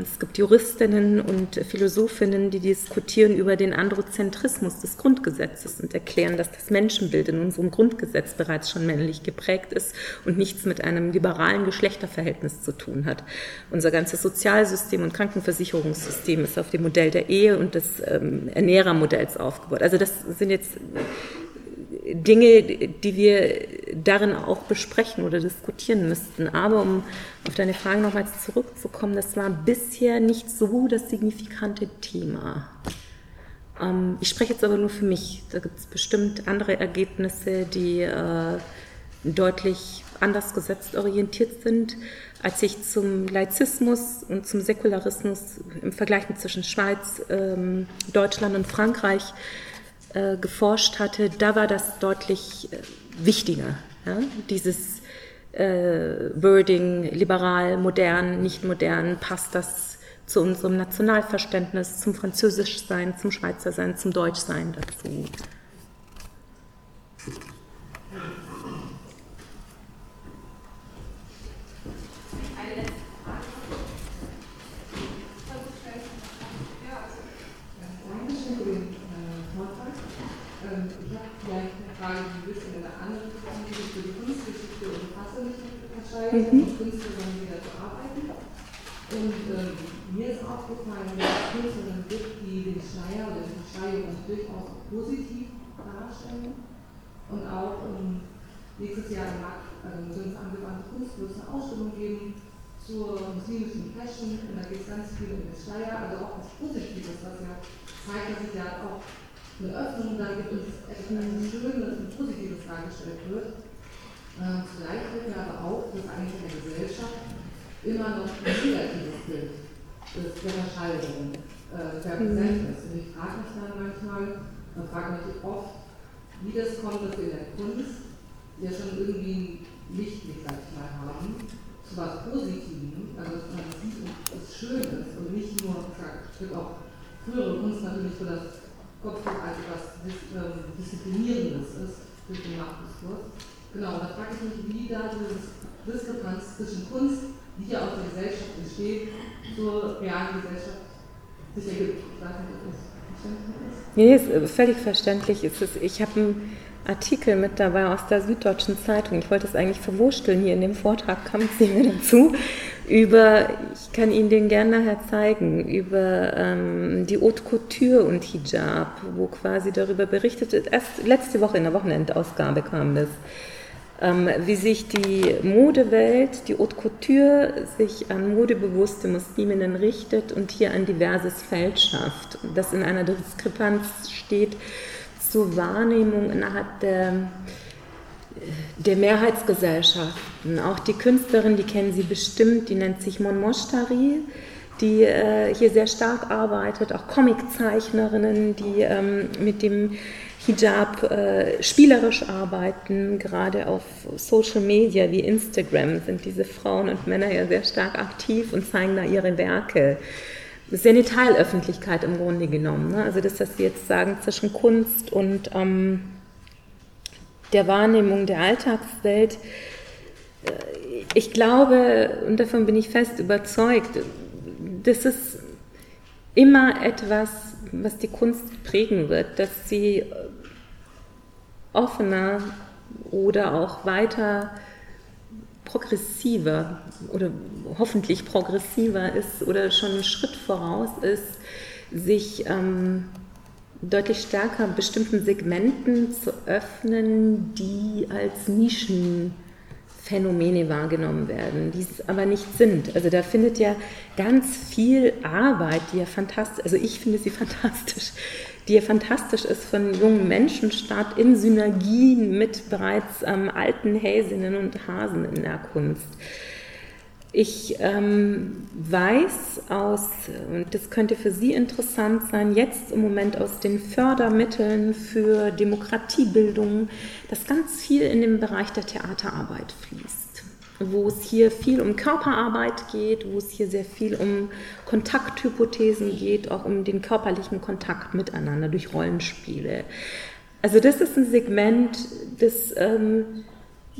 es gibt Juristinnen und Philosophinnen, die diskutieren über den Androzentrismus des Grundgesetzes und erklären, dass das Menschenbild in unserem Grundgesetz bereits schon männlich geprägt ist und nichts mit einem liberalen Geschlechterverhältnis zu tun hat. Unser ganzes Sozialsystem und Krankenversicherungssystem ist auf dem Modell der Ehe und des ähm, Ernährermodells aufgebaut. Also das sind jetzt Dinge, die wir darin auch besprechen oder diskutieren müssten. Aber um auf deine Frage nochmals zurückzukommen, das war bisher nicht so das signifikante Thema. Ähm, ich spreche jetzt aber nur für mich. Da gibt es bestimmt andere Ergebnisse, die äh, deutlich anders gesetzt orientiert sind. Als ich zum Laizismus und zum Säkularismus im Vergleich zwischen Schweiz, ähm, Deutschland und Frankreich äh, geforscht hatte, da war das deutlich äh, wichtiger. Ja? Dieses äh, Wording, liberal, modern, nicht modern, passt das zu unserem Nationalverständnis, zum Französischsein, zum Schweizersein, zum Deutschsein dazu. Mhm. und Künstlerinnen wieder zu arbeiten. Und äh, mir ist aufgefallen, dass es Künstlerinnen gibt, die den Schleier oder die Verschleierung durchaus positiv darstellen. Und auch ähm, nächstes Jahr im Markt also sind es angewandte Kunst, wird es eine Ausstellung geben zur muslimischen Fashion. Und da geht es ganz viel um den Schleier, also auch was Positives, was ja zeigt, dass es ja auch eine Öffnung da gibt es etwas Schönes und Positives dargestellt wird. Ähm, zugleich wird mir aber auch, dass eigentlich in der Gesellschaft immer noch ein negatives Bild des, der Verschaltung äh, präsent ist. Und ich frage mich dann manchmal, man fragt mich oft, wie das kommt, dass wir in der Kunst ja schon irgendwie ein Lichtblick, sag ich mal, haben, zu was Positivem, also dass man sieht, was schön ist und nicht nur, es gibt auch frühere Kunst natürlich für das Kopftuch als etwas ähm, Disziplinierendes ist durch den Machtdiskurs. Genau, da frage ich mich, wie da diese Diskrepanz zwischen Kunst, die ja aus der Gesellschaft entsteht, zur realen Gesellschaft sich ergibt. Ich weiß nicht, ob das verständlich ist. Nee, ist völlig verständlich. Ich habe einen Artikel mit dabei aus der Süddeutschen Zeitung. Ich wollte es eigentlich verwursteln. Hier in dem Vortrag kam es mehr dazu. Über, ich kann Ihnen den gerne nachher zeigen, über ähm, die Haute Couture und Hijab, wo quasi darüber berichtet wird. Erst letzte Woche in der Wochenendausgabe kam das ähm, wie sich die Modewelt, die Haute Couture, sich an modebewusste Musliminnen richtet und hier ein diverses Feld schafft, das in einer Diskrepanz steht zur Wahrnehmung innerhalb der, der Mehrheitsgesellschaften. Auch die Künstlerin, die kennen Sie bestimmt, die nennt sich Mon Moshtari, die äh, hier sehr stark arbeitet, auch Comiczeichnerinnen, die ähm, mit dem Hijab äh, spielerisch arbeiten, gerade auf Social Media wie Instagram sind diese Frauen und Männer ja sehr stark aktiv und zeigen da ihre Werke. Genitalöffentlichkeit im Grunde genommen. Ne? Also das, was Sie jetzt sagen zwischen Kunst und ähm, der Wahrnehmung der Alltagswelt. Äh, ich glaube, und davon bin ich fest überzeugt, das ist immer etwas, was die Kunst prägen wird, dass sie offener oder auch weiter progressiver oder hoffentlich progressiver ist oder schon einen Schritt voraus ist, sich ähm, deutlich stärker bestimmten Segmenten zu öffnen, die als Nischenphänomene wahrgenommen werden, die es aber nicht sind. Also da findet ja ganz viel Arbeit, die ja fantastisch, also ich finde sie fantastisch, die ja fantastisch ist von jungen Menschen statt in Synergien mit bereits ähm, alten Häsinnen und Hasen in der Kunst. Ich ähm, weiß aus, und das könnte für Sie interessant sein, jetzt im Moment aus den Fördermitteln für Demokratiebildung, dass ganz viel in den Bereich der Theaterarbeit fließt wo es hier viel um Körperarbeit geht, wo es hier sehr viel um Kontakthypothesen geht, auch um den körperlichen Kontakt miteinander durch Rollenspiele. Also das ist ein Segment, das ähm,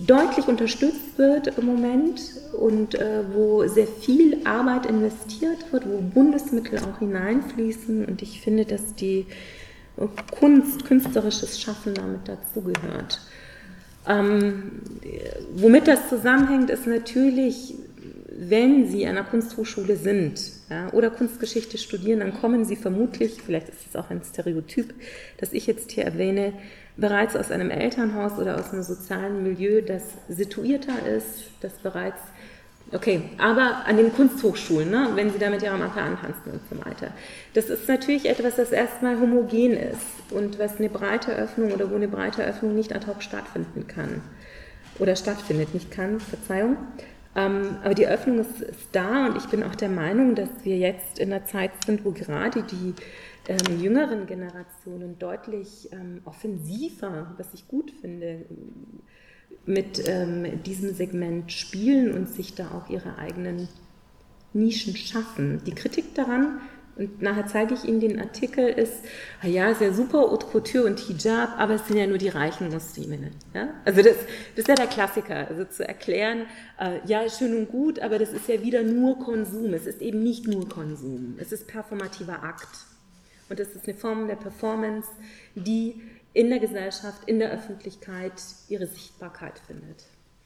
deutlich unterstützt wird im Moment und äh, wo sehr viel Arbeit investiert wird, wo Bundesmittel auch hineinfließen. Und ich finde, dass die Kunst, künstlerisches Schaffen damit dazugehört. Ähm, womit das zusammenhängt, ist natürlich, wenn Sie an einer Kunsthochschule sind ja, oder Kunstgeschichte studieren, dann kommen Sie vermutlich, vielleicht ist es auch ein Stereotyp, das ich jetzt hier erwähne, bereits aus einem Elternhaus oder aus einem sozialen Milieu, das situierter ist, das bereits Okay, aber an den Kunsthochschulen, ne, wenn Sie da mit Ihrer Mappe antanzen und so weiter. Das ist natürlich etwas, das erstmal homogen ist und was eine breite Öffnung oder wo eine breite Öffnung nicht ad hoc stattfinden kann. Oder stattfindet, nicht kann, Verzeihung. Ähm, aber die Öffnung ist, ist, da und ich bin auch der Meinung, dass wir jetzt in einer Zeit sind, wo gerade die ähm, jüngeren Generationen deutlich ähm, offensiver, was ich gut finde, mit ähm, diesem Segment spielen und sich da auch ihre eigenen Nischen schaffen. Die Kritik daran, und nachher zeige ich Ihnen den Artikel, ist, ah ja, sehr super, Haute Couture und Hijab, aber es sind ja nur die reichen Musliminnen. Ja? Also das, das ist ja der Klassiker, also zu erklären, äh, ja, schön und gut, aber das ist ja wieder nur Konsum. Es ist eben nicht nur Konsum, es ist performativer Akt. Und es ist eine Form der Performance, die in der Gesellschaft, in der Öffentlichkeit ihre Sichtbarkeit findet.